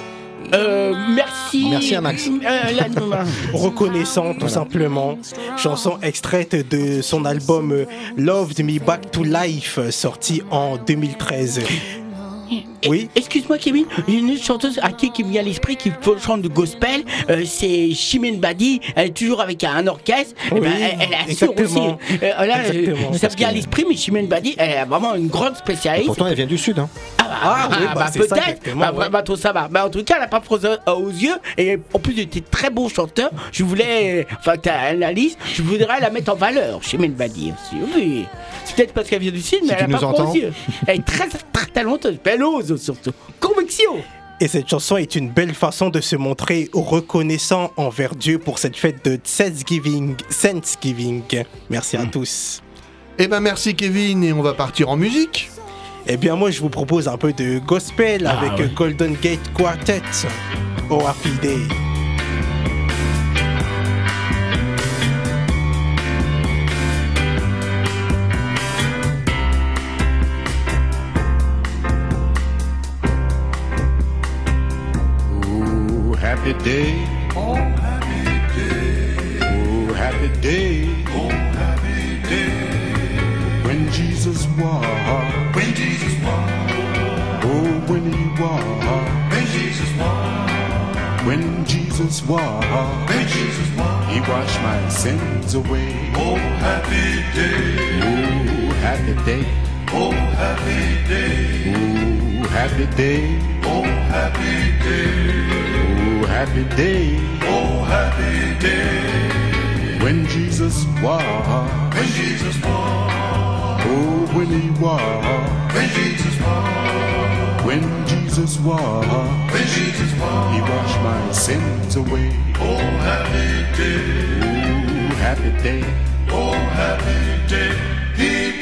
Euh, merci. Merci à Max. Euh, là. Reconnaissant, tout simplement. Chanson extraite de son album Loved Me Back to Life, sorti en 2013. Oui. Excuse-moi Kevin, une chanteuse à qui qui me vient à l'esprit qui chante du gospel, euh, c'est Chimène Badi, elle est toujours avec un orchestre, Eh ben, elle, elle assure aussi. Euh, là, Exactement. ça me vient à l'esprit, mais Chimène Badi, elle est vraiment une grande spécialiste. Pourtant, elle vient du sud. Hein. Ah, bah, ah, oui, bah, bah, peut-être, bah, ouais. bah, tout ça va. Bah, en tout cas, elle n'a pas froissé aux yeux, et en plus, elle était très bon chanteur. Je voulais, enfin, ta analyse, je voudrais la mettre en valeur, Chimène Badi aussi. Oui, c'est peut-être parce qu'elle vient du sud, mais Si elle n'a pas froid aux yeux. Elle est très, très talenteuse, elle surtout. Conviction! Et cette chanson est une belle façon de se montrer reconnaissant envers Dieu pour cette fête de Thanksgiving. Thanksgiving. Merci à tous. Eh ben merci Kevin et on va partir en musique. Eh bien moi je vous propose un peu de gospel Ah, avec ouais. Golden Gate Quartet. Oh Happy Day. Happy day. Oh, happy day. Oh, happy day. Oh, happy day. When Jesus walked. When Jesus walked. Oh, when he walked. When Jesus walked. When Jesus walked. When Jesus walked. He washed my sins away. Oh, happy day. Oh, happy day. Oh, happy day. Oh, happy day. Oh, happy day. Oh, happy day. Oh, happy day. When Jesus walked. When Jesus walked. Oh, when he walked. When Jesus walked. When Jesus walked. When Jesus walked. He washed my sins away. Oh, happy day. Oh, happy day. Oh, happy day. He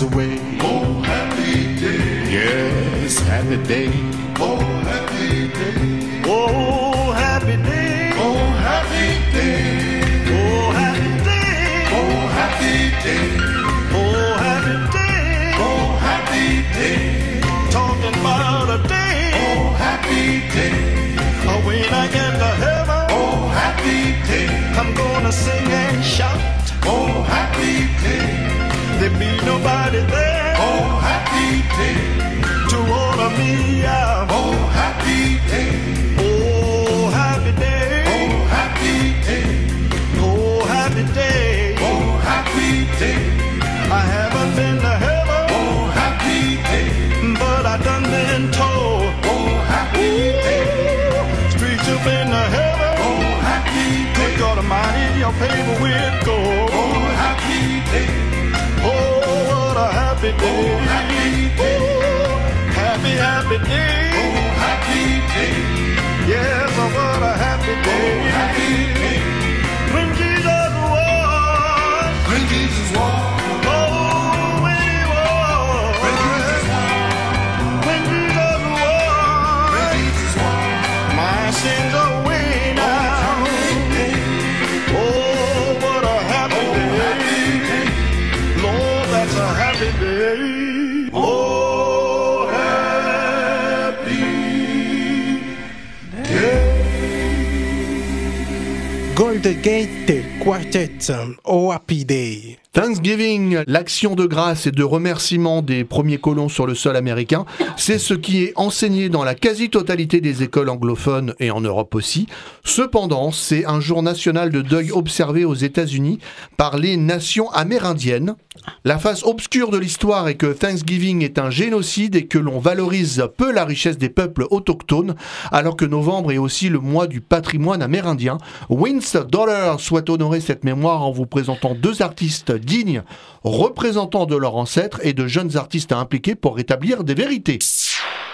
sins away. Oh, happy day. Yes, happy day. Oh, happy day. Oh, happy day. Oh, happy day. Oh, happy day. Oh, happy day. Oh, happy day. Oh, happy day. Talking about a day. Oh, happy day. Oh, when I get to heaven. Oh, happy day. I'm gonna sing and shout. Oh, happy day. Be nobody there. Oh, happy day. To order me out. Oh, happy day. Oh, happy day. Oh, happy day. Oh, happy day. Oh, happy day. I haven't been to heaven. Oh, happy day. But I done been told. Oh, happy day. Streets have been to heaven. Oh, happy day. Good God Almighty, your paper with gold. Oh, happy day. Oh, what a happy day. Oh, happy day. Happy, happy day. Oh, happy day. Yes, oh, what a happy oh, day. Oh, happy day. When Jesus was. When Jesus was. Day. Thanksgiving, l'action de grâce et de remerciement des premiers colons sur le sol américain, c'est ce qui est enseigné dans la quasi-totalité des écoles anglophones et en Europe aussi. Cependant, c'est un jour national de deuil observé aux États-Unis par les nations amérindiennes. La face obscure de l'histoire est que Thanksgiving est un génocide et que l'on valorise peu la richesse des peuples autochtones, alors que novembre est aussi le mois du patrimoine amérindien. Vince Dollar souhaite honorer cette mémoire en vous présentant deux artistes dignes, représentants de leurs ancêtres et de jeunes artistes impliqués pour rétablir des vérités.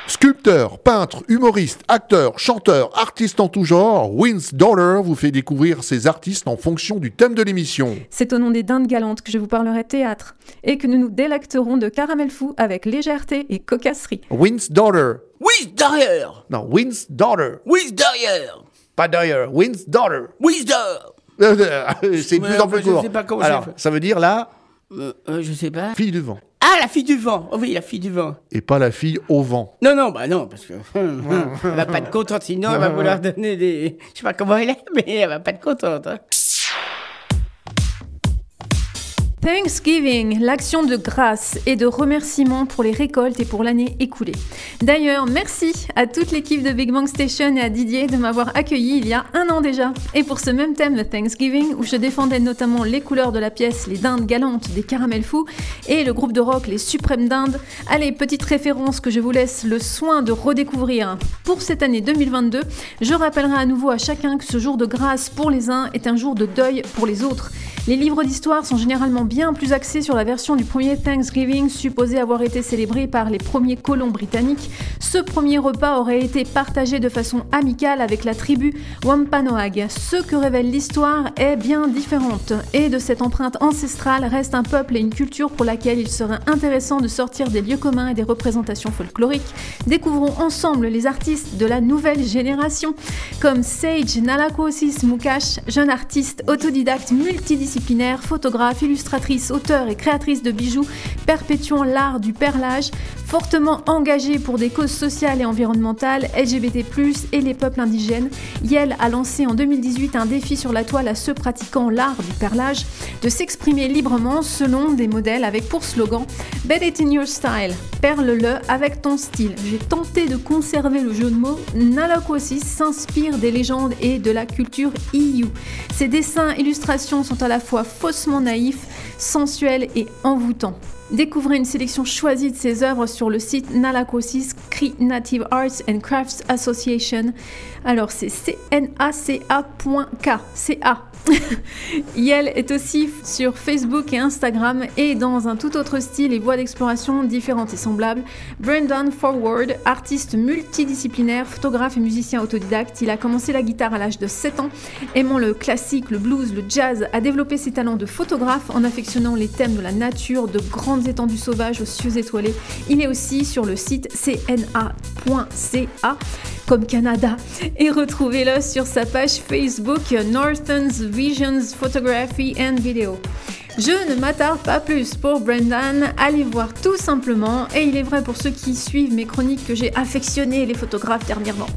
Sculpteur, peintre, humoriste, acteur, chanteur, artiste en tout genre, Vince Dollar vous fait découvrir ses artistes en fonction du thème de l'émission. C'est au nom des dindes galantes que je vous parlerai théâtre et que nous nous délecterons de caramel fou avec légèreté et cocasserie. Vince Dollar. Oui, derrière Non, Vince Dollar. Oui, derrière Pas Dollar, Vince Dollar. Oui, derrière C'est de plus en plus je court. sais pas comment Alors, ça veut dire là, Euh, euh, Je sais pas. fille du vent. Ah, la fille du vent Oh Oui, la fille du vent. Et pas la fille au vent. Non, non, bah non, parce que hum, hum, elle va pas être contente, sinon elle va vouloir donner des... Je sais pas comment elle est, mais elle va pas être contente. hein. Thanksgiving, l'action de grâce et de remerciement pour les récoltes et pour l'année écoulée. D'ailleurs, merci à toute l'équipe de Big Bang Station et à Didier de m'avoir accueilli il y a un an déjà. Et pour ce même thème de Thanksgiving, où je défendais notamment les couleurs de la pièce, les dindes galantes des caramels fous, et le groupe de rock Les Suprêmes Dindes, allez, petite référence que je vous laisse le soin de redécouvrir. Pour cette année 2022, je rappellerai à nouveau à chacun que ce jour de grâce pour les uns est un jour de deuil pour les autres. Les livres d'histoire sont généralement bien plus axés sur la version du premier Thanksgiving supposé avoir été célébré par les premiers colons britanniques. Ce premier repas aurait été partagé de façon amicale avec la tribu Wampanoag. Ce que révèle l'histoire est bien différente et de cette empreinte ancestrale reste un peuple et une culture pour laquelle il serait intéressant de sortir des lieux communs et des représentations folkloriques. Découvrons ensemble les artistes de la nouvelle génération comme Sage Nalakosis Mukash, jeune artiste autodidacte multidisciplinaire, photographe, illustratrice, auteur et créatrice de bijoux, perpétuant l'art du perlage, fortement engagée pour des causes sociales et environnementales, LGBT+, et les peuples indigènes. Yale a lancé en 2018 un défi sur la toile à ceux pratiquant l'art du perlage de s'exprimer librement selon des modèles avec pour slogan Bet it in your style, perle-le avec ton style. J'ai tenté de conserver le jeu de mots. Nalakosis s'inspire des légendes et de la culture EU. Ses dessins illustrations sont à la fois faussement naïfs, sensuels et envoûtants. Découvrez une sélection choisie de ses œuvres sur le site Nalakosis Native Arts and Crafts Association. Alors c'est cnaca.k, CA. Yel est aussi sur Facebook et Instagram et dans un tout autre style et voies d'exploration différentes et semblables. Brandon Forward, artiste multidisciplinaire, photographe et musicien autodidacte, il a commencé la guitare à l'âge de 7 ans, aimant le classique, le blues, le jazz, a développé ses talents de photographe en affectionnant les thèmes de la nature, de grandes étendues sauvages aux cieux étoilés. Il est aussi sur le site cna.ca comme Canada et retrouvez-le sur sa page Facebook Northern's Visions Photography and Video. Je ne m'attarde pas plus pour Brendan, allez voir tout simplement, et il est vrai pour ceux qui suivent mes chroniques que j'ai affectionné les photographes dernièrement.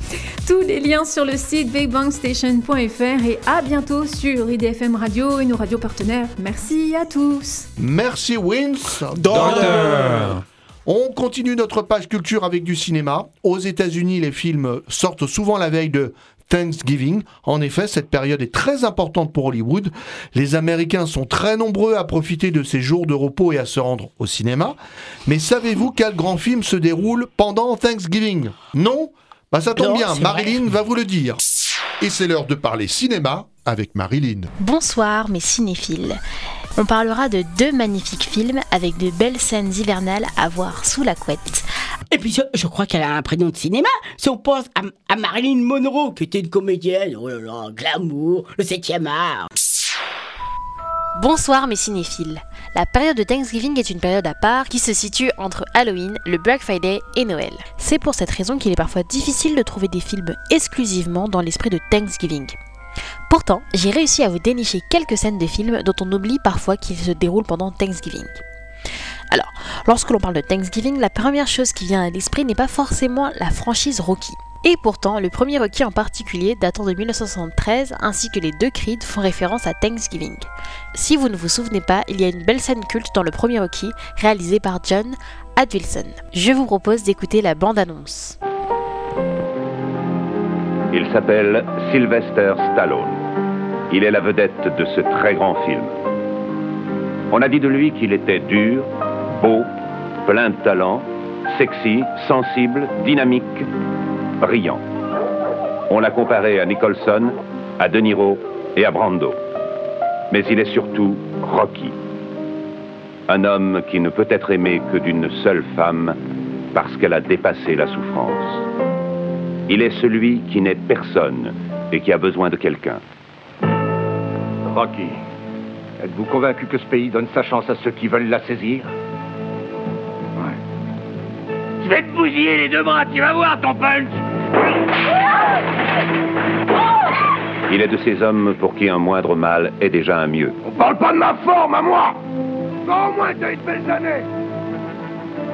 Tous les liens sur le site bigbangstation.fr et à bientôt sur IDFM Radio et nos radios partenaires. Merci à tous. Merci. Docteur. On continue notre page culture avec du cinéma. Aux États-Unis, les films sortent souvent la veille de Thanksgiving. En effet, cette période est très importante pour Hollywood. Les Américains sont très nombreux à profiter de ces jours de repos et à se rendre au cinéma. Mais savez-vous quel grand film se déroule pendant Thanksgiving? Non? Bah ça tombe Non, bien, Marilyn vrai. va vous le dire. Et c'est l'heure de parler cinéma avec Marilyn. Bonsoir mes cinéphiles. On parlera de deux magnifiques films avec de belles scènes hivernales à voir sous la couette. Et puis je, crois qu'elle a un prénom de cinéma. Si on pense à, à Marilyn Monroe, qui était une comédienne, oh là là, glamour, le 7 art. Bonsoir mes cinéphiles. La période de Thanksgiving est une période à part qui se situe entre Halloween, le Black Friday et Noël. C'est pour cette raison qu'il est parfois difficile de trouver des films exclusivement dans l'esprit de Thanksgiving. Pourtant, j'ai réussi à vous dénicher quelques scènes de films dont on oublie parfois qu'ils se déroulent pendant Thanksgiving. Alors, lorsque l'on parle de Thanksgiving, la première chose qui vient à l'esprit n'est pas forcément la franchise Rocky. Et pourtant, le premier Rocky en particulier datant de 1973 ainsi que les deux Creed font référence à Thanksgiving. Si vous ne vous souvenez pas, il y a une belle scène culte dans le premier Rocky réalisé par John Advilson. Je vous propose d'écouter la bande-annonce. Il s'appelle Sylvester Stallone. Il est la vedette de ce très grand film. On a dit de lui qu'il était dur, beau, plein de talent, sexy, sensible, dynamique, brillant. On l'a comparé à Nicholson, à De Niro et à Brando. Mais il est surtout Rocky. Un homme qui ne peut être aimé que d'une seule femme parce qu'elle a dépassé la souffrance. Il est celui qui n'est personne et qui a besoin de quelqu'un. Rocky, êtes-vous convaincu que ce pays donne sa chance à ceux qui veulent la saisir? Je vais te bousiller les deux bras, tu vas voir ton punch Il est de ces hommes pour qui un moindre mal est déjà un mieux. On parle pas de ma forme à moi Non, au moins t'as eu de belles années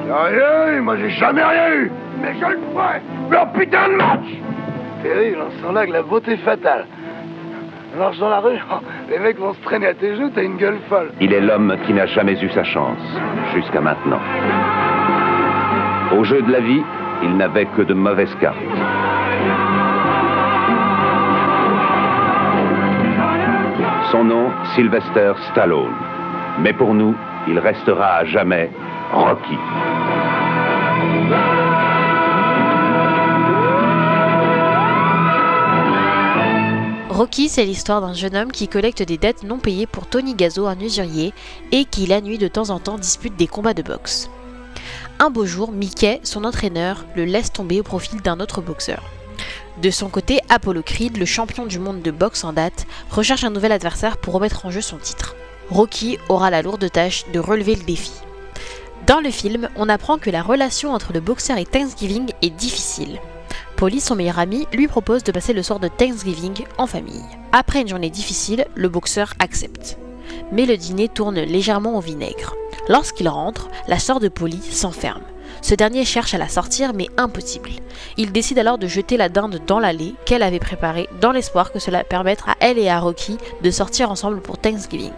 Sérieux Moi j'ai jamais rien eu Mais je le ferai Leur putain de match Terrible, on sent là que la beauté fatale. On marche dans la rue, les mecs vont se traîner à tes genoux, t'as une gueule folle. Il est l'homme qui n'a jamais eu sa chance, jusqu'à maintenant. Au jeu de la vie, il n'avait que de mauvaises cartes. Son nom, Sylvester Stallone. Mais pour nous, il restera à jamais Rocky. Rocky, c'est l'histoire d'un jeune homme qui collecte des dettes non payées pour Tony Gazzo, un usurier, et qui la nuit de temps en temps dispute des combats de boxe. Un beau jour, Mickey, son entraîneur, le laisse tomber au profit d'un autre boxeur. De son côté, Apollo Creed, le champion du monde de boxe en date, recherche un nouvel adversaire pour remettre en jeu son titre. Rocky aura la lourde tâche de relever le défi. Dans le film, on apprend que la relation entre le boxeur et Thanksgiving est difficile. Polly, son meilleur ami, lui propose de passer le soir de Thanksgiving en famille. Après une journée difficile, le boxeur accepte. Mais le dîner tourne légèrement au vinaigre. Lorsqu'il rentre, la sœur de Polly s'enferme. Ce dernier cherche à la sortir, mais impossible. Il décide alors de jeter la dinde dans l'allée qu'elle avait préparée, dans l'espoir que cela permette à elle et à Rocky de sortir ensemble pour Thanksgiving.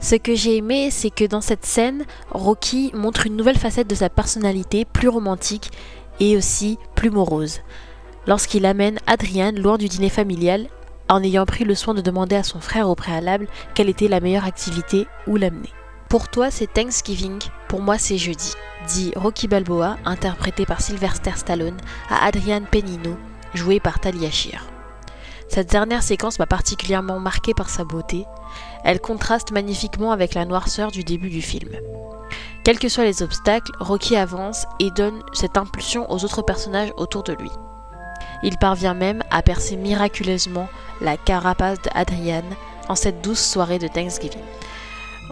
Ce que j'ai aimé, c'est que dans cette scène, Rocky montre une nouvelle facette de sa personnalité, plus romantique et aussi plus morose. Lorsqu'il amène Adrienne loin du dîner familial, en ayant pris le soin de demander à son frère au préalable quelle était la meilleure activité où l'amener. Pour toi, c'est Thanksgiving, pour moi, c'est jeudi, dit Rocky Balboa, interprété par Sylvester Stallone, à Adrian Penino, joué par Talia Shire. Cette dernière séquence m'a particulièrement marqué par sa beauté. Elle contraste magnifiquement avec la noirceur du début du film. Quels que soient les obstacles, Rocky avance et donne cette impulsion aux autres personnages autour de lui. Il parvient même à percer miraculeusement la carapace d'Adrian en cette douce soirée de Thanksgiving.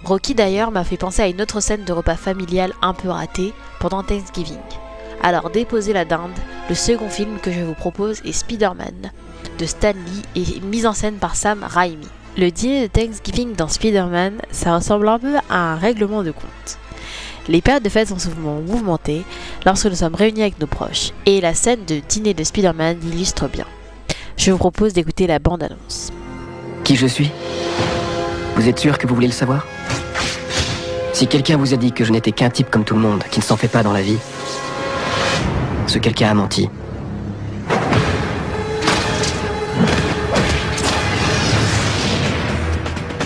Rocky d'ailleurs m'a fait penser à une autre scène de repas familial un peu ratée pendant Thanksgiving. Alors déposez la dinde, le second film que je vous propose est Spider-Man de Stan Lee et mise en scène par Sam Raimi. Le dîner de Thanksgiving dans Spider-Man, ça ressemble un peu à un règlement de compte. Les périodes de fête sont souvent mouvementées lorsque nous sommes réunis avec nos proches, et la scène de dîner de Spider-Man l'illustre bien. Je vous propose d'écouter la bande-annonce. Qui je suis? Vous êtes sûr que vous voulez le savoir? Si quelqu'un vous a dit que je n'étais qu'un type comme tout le monde, qui ne s'en fait pas dans la vie, ce quelqu'un a menti.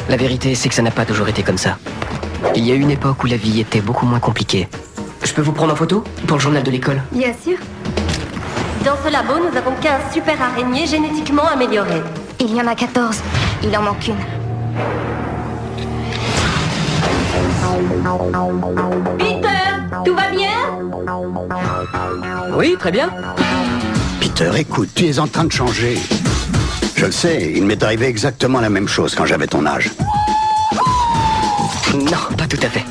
La vérité, c'est que ça n'a pas toujours été comme ça. Il y a eu une époque où la vie était beaucoup moins compliquée. Je peux vous prendre en photo pour le journal de l'école Bien sûr. Dans ce labo, nous avons 15 super araignées génétiquement améliorées. Il y en a 14. Il en manque une. Peter, tout va bien? Oui, très bien. Peter, écoute, tu es en train de changer. Je le sais, il m'est arrivé exactement la même chose quand j'avais ton âge. Non, pas tout à fait.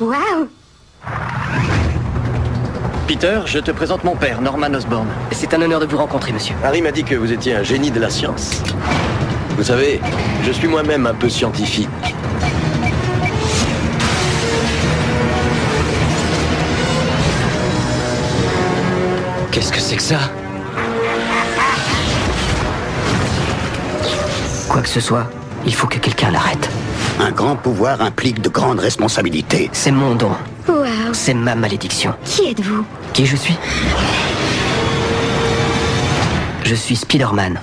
Waouh Peter, je te présente mon père, Norman Osborn. C'est un honneur de vous rencontrer, monsieur. Harry m'a dit que vous étiez un génie de la science. Vous savez, je suis moi-même un peu scientifique. Qu'est-ce que c'est que ça Quoi que ce soit, il faut que quelqu'un l'arrête. Un grand pouvoir implique de grandes responsabilités. C'est mon don. Waouh C'est ma malédiction. Qui êtes-vous Qui je suis Je suis Spider-Man.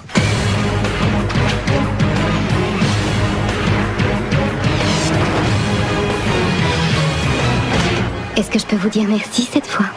Est-ce que je peux vous dire merci cette fois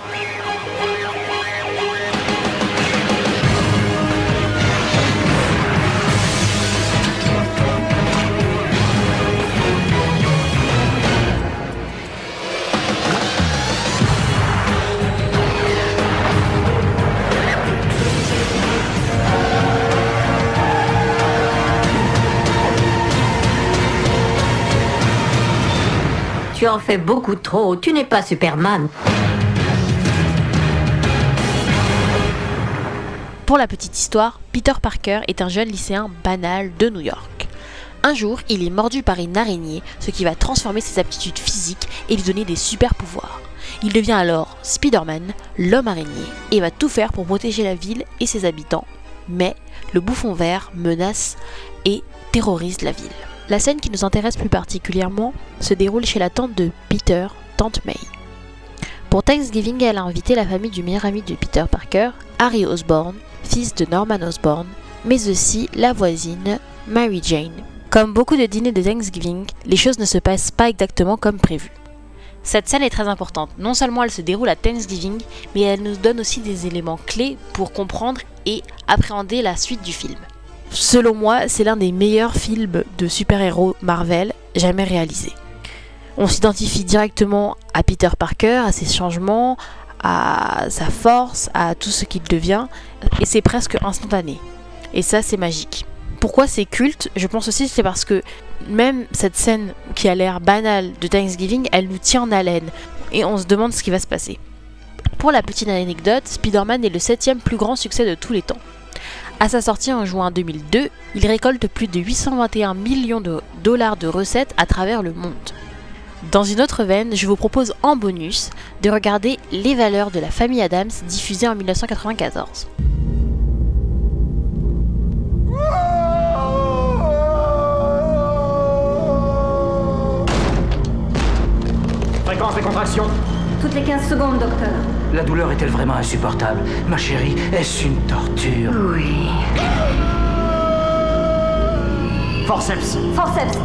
Tu en fais beaucoup trop, tu n'es pas Superman. Pour la petite histoire, Peter Parker est un jeune lycéen banal de New York. Un jour, il est mordu par une araignée, ce qui va transformer ses aptitudes physiques et lui donner des super pouvoirs. Il devient alors Spider-Man, l'homme araignée, et va tout faire pour protéger la ville et ses habitants. Mais le bouffon vert menace et terrorise la ville. La scène qui nous intéresse plus particulièrement se déroule chez la tante de Peter, tante May. Pour Thanksgiving, elle a invité la famille du meilleur ami de Peter Parker, Harry Osborn, fils de Norman Osborn, mais aussi la voisine Mary Jane. Comme beaucoup de dîners de Thanksgiving, les choses ne se passent pas exactement comme prévu. Cette scène est très importante. Non seulement elle se déroule à Thanksgiving, mais elle nous donne aussi des éléments clés pour comprendre et appréhender la suite du film. Selon moi, c'est l'un des meilleurs films de super-héros Marvel jamais réalisés. On s'identifie directement à Peter Parker, à ses changements, à sa force, à tout ce qu'il devient, et c'est presque instantané. Et ça, c'est magique. Pourquoi c'est culte? Je pense aussi que c'est parce que même cette scène qui a l'air banale de Thanksgiving, elle nous tient en haleine, et on se demande ce qui va se passer. Pour la petite anecdote, Spider-Man est le septième plus grand succès de tous les temps. À sa sortie en juin 2002, il récolte plus de 821 millions de dollars de recettes à travers le monde. Dans une autre veine, je vous propose en bonus de regarder Les valeurs de la famille Adams diffusée en 1994. Fréquence des contractions Toutes les 15 secondes, docteur. La douleur est-elle vraiment insupportable? Ma chérie, est-ce une torture? Oui. Forceps. Forceps.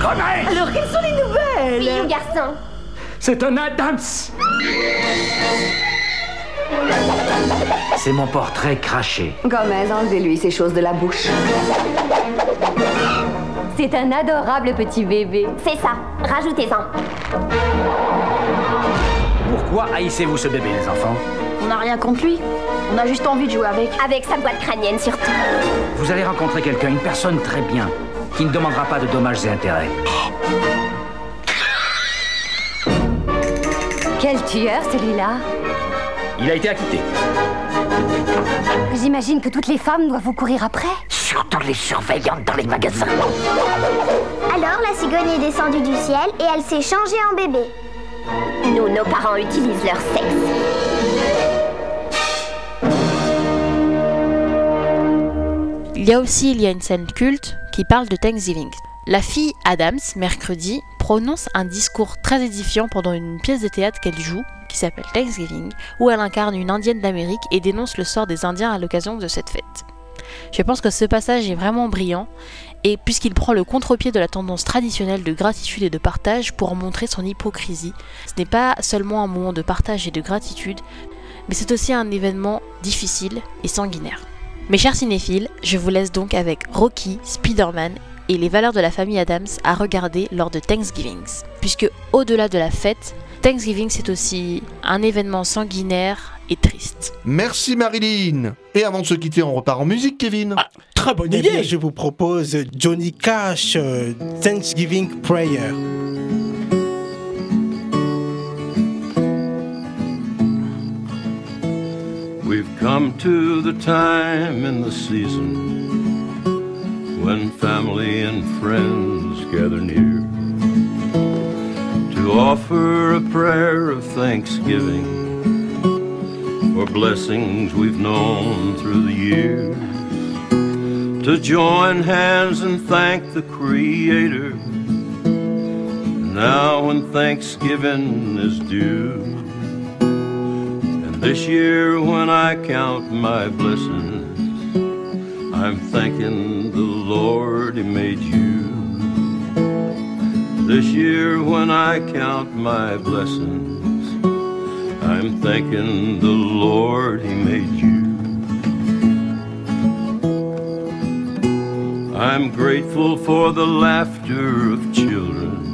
Gomez Alors, quelles sont les nouvelles? Fille ou garçon C'est un Adams C'est mon portrait craché. Gomez, enlevez-lui ces choses de la bouche. C'est un adorable petit bébé. C'est ça, rajoutez-en. Pourquoi haïssez-vous ce bébé, les enfants? On n'a rien contre lui. On a juste envie de jouer avec. Avec sa boîte crânienne surtout. Vous allez rencontrer quelqu'un, une personne très bien, qui ne demandera pas de dommages et intérêts. Quel tueur celui-là? Il a été acquitté. J'imagine que toutes les femmes doivent vous courir après. Surtout les surveillantes dans les magasins. Alors la cigogne est descendue du ciel et elle s'est changée en bébé. Nous, nos parents utilisent leur sexe. Il y a aussi il y a une scène culte qui parle de Thanksgiving. La fille Adams, mercredi, prononce un discours très édifiant pendant une pièce de théâtre qu'elle joue, qui s'appelle Thanksgiving, où elle incarne une indienne d'Amérique et dénonce le sort des Indiens à l'occasion de cette fête. Je pense que ce passage est vraiment brillant, et puisqu'il prend le contre-pied de la tendance traditionnelle de gratitude et de partage pour montrer son hypocrisie, ce n'est pas seulement un moment de partage et de gratitude, mais c'est aussi un événement difficile et sanguinaire. Mes chers cinéphiles, je vous laisse donc avec Rocky, Spider-Man et les valeurs de la famille Adams à regarder lors de Thanksgiving. Puisque au-delà de la fête, Thanksgiving c'est aussi un événement sanguinaire et triste. Merci Marilyn. Et avant de se quitter, on repart en musique, Kevin. très bonne Eh bien, je vous propose Johnny Cash, euh, Thanksgiving Prayer. We've come to the time in the season when family and friends gather near to offer a prayer of thanksgiving for blessings we've known through the years. To join hands and thank the Creator now when Thanksgiving is due. And this year when I count my blessings, I'm thanking the Lord He made you. This year when I count my blessings, I'm thanking the Lord He made you. I'm grateful for the laughter of children,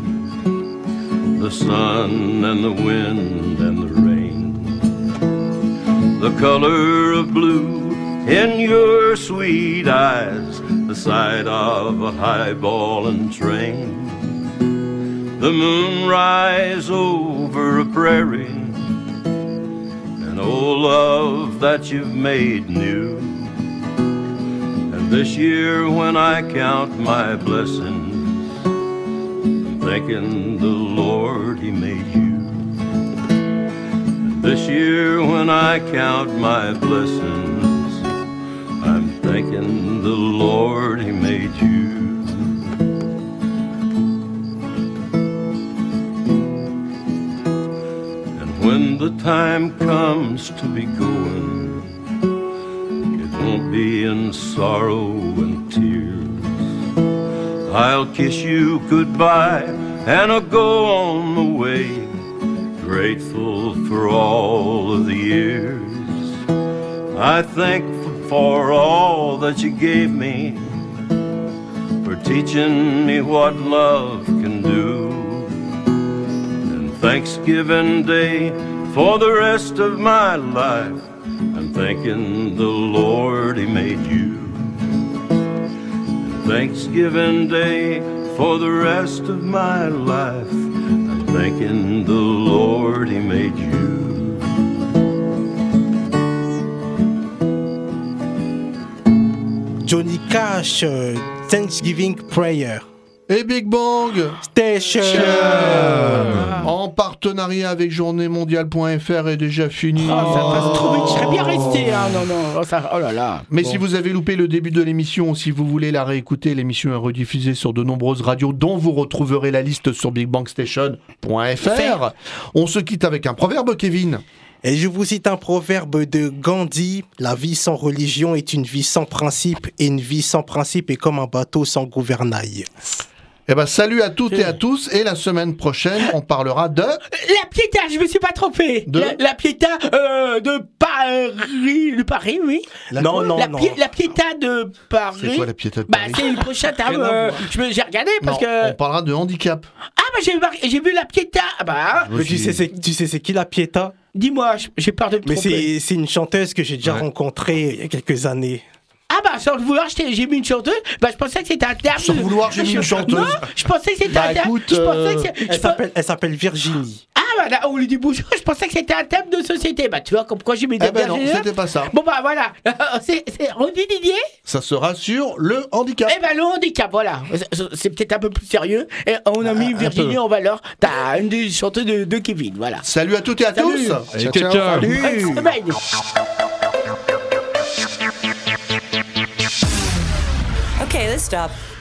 the sun and the wind and the rain, the color of blue in your sweet eyes, the sight of a highballing train, the moon rise over a prairie, and oh love that you've made new. And this year when I count my blessings, I'm thanking the Lord He made you. And this year when I count my blessings, I'm thanking the Lord He made you. When the time comes to be going, it won't be in sorrow and tears. I'll kiss you goodbye and I'll go on the way, grateful for all of the years. I thank for all that you gave me, for teaching me what love Thanksgiving Day for the rest of my life, I'm thanking the Lord He made you. Thanksgiving Day for the rest of my life, I'm thanking the Lord He made you. Johnny Cash, euh, Thanksgiving Prayer. Et Big Bang Station En partenariat avec journéemondiale.fr est déjà fini. Ah, ça passe trop vite, je serais bien resté. Hein. Non, non, oh, ça- oh là là. Mais Bon. si vous avez loupé le début de l'émission, si vous voulez la réécouter, l'émission est rediffusée sur de nombreuses radios dont vous retrouverez la liste sur bigbangstation.fr. On se quitte avec un proverbe, Kevin. Et je vous cite un proverbe de Gandhi La vie sans religion est une vie sans principe, et une vie sans principe est comme un bateau sans gouvernail. Eh ben, salut à toutes et à tous. Et la semaine prochaine, on parlera de. La Pietà, je me suis pas trompé. De la, la Pietà euh, de Paris, de Paris, oui. La Non, non, la, non. Pi- la Pietà de Paris. C'est quoi la Pietà de Bah, Paris c'est le prochain terme. À euh, voir. je me- j'ai regardé parce Non, que. On parlera de handicap. Ah, bah, j'ai mar- j'ai vu la Pietà. Ah, bah. Mais tu sais, c'est, tu sais c'est qui la Pieta Dis-moi, j'ai peur de me Mais tromper. c'est, c'est une chanteuse que j'ai déjà Ouais. rencontrée il y a quelques années. Ah bah sans le vouloir, j'ai mis une chanteuse. Bah je pensais que c'était un terme. Sans le vouloir, j'ai mis une chanteuse. Non, je pensais que c'était Bah, un terme. écoute, je pensais euh, que je Elle pe- s'appelle, elle s'appelle Virginie. Ah bah là, on lui dit bonjour. Je pensais que c'était un thème de société. Bah tu vois comme quoi j'ai mis des Eh ben non, c'était pas ça. Bon bah voilà. on dit Didier Ça sera sur le handicap. Eh ben le handicap, voilà. C'est- peut-être un peu plus sérieux. Et on a mis un Virginie en valeur. T'as une des chanteuses de, de Kevin, voilà. Salut à toutes et à Salut. tous. Et quelqu'un. Bonne semaine. Okay, let's stop.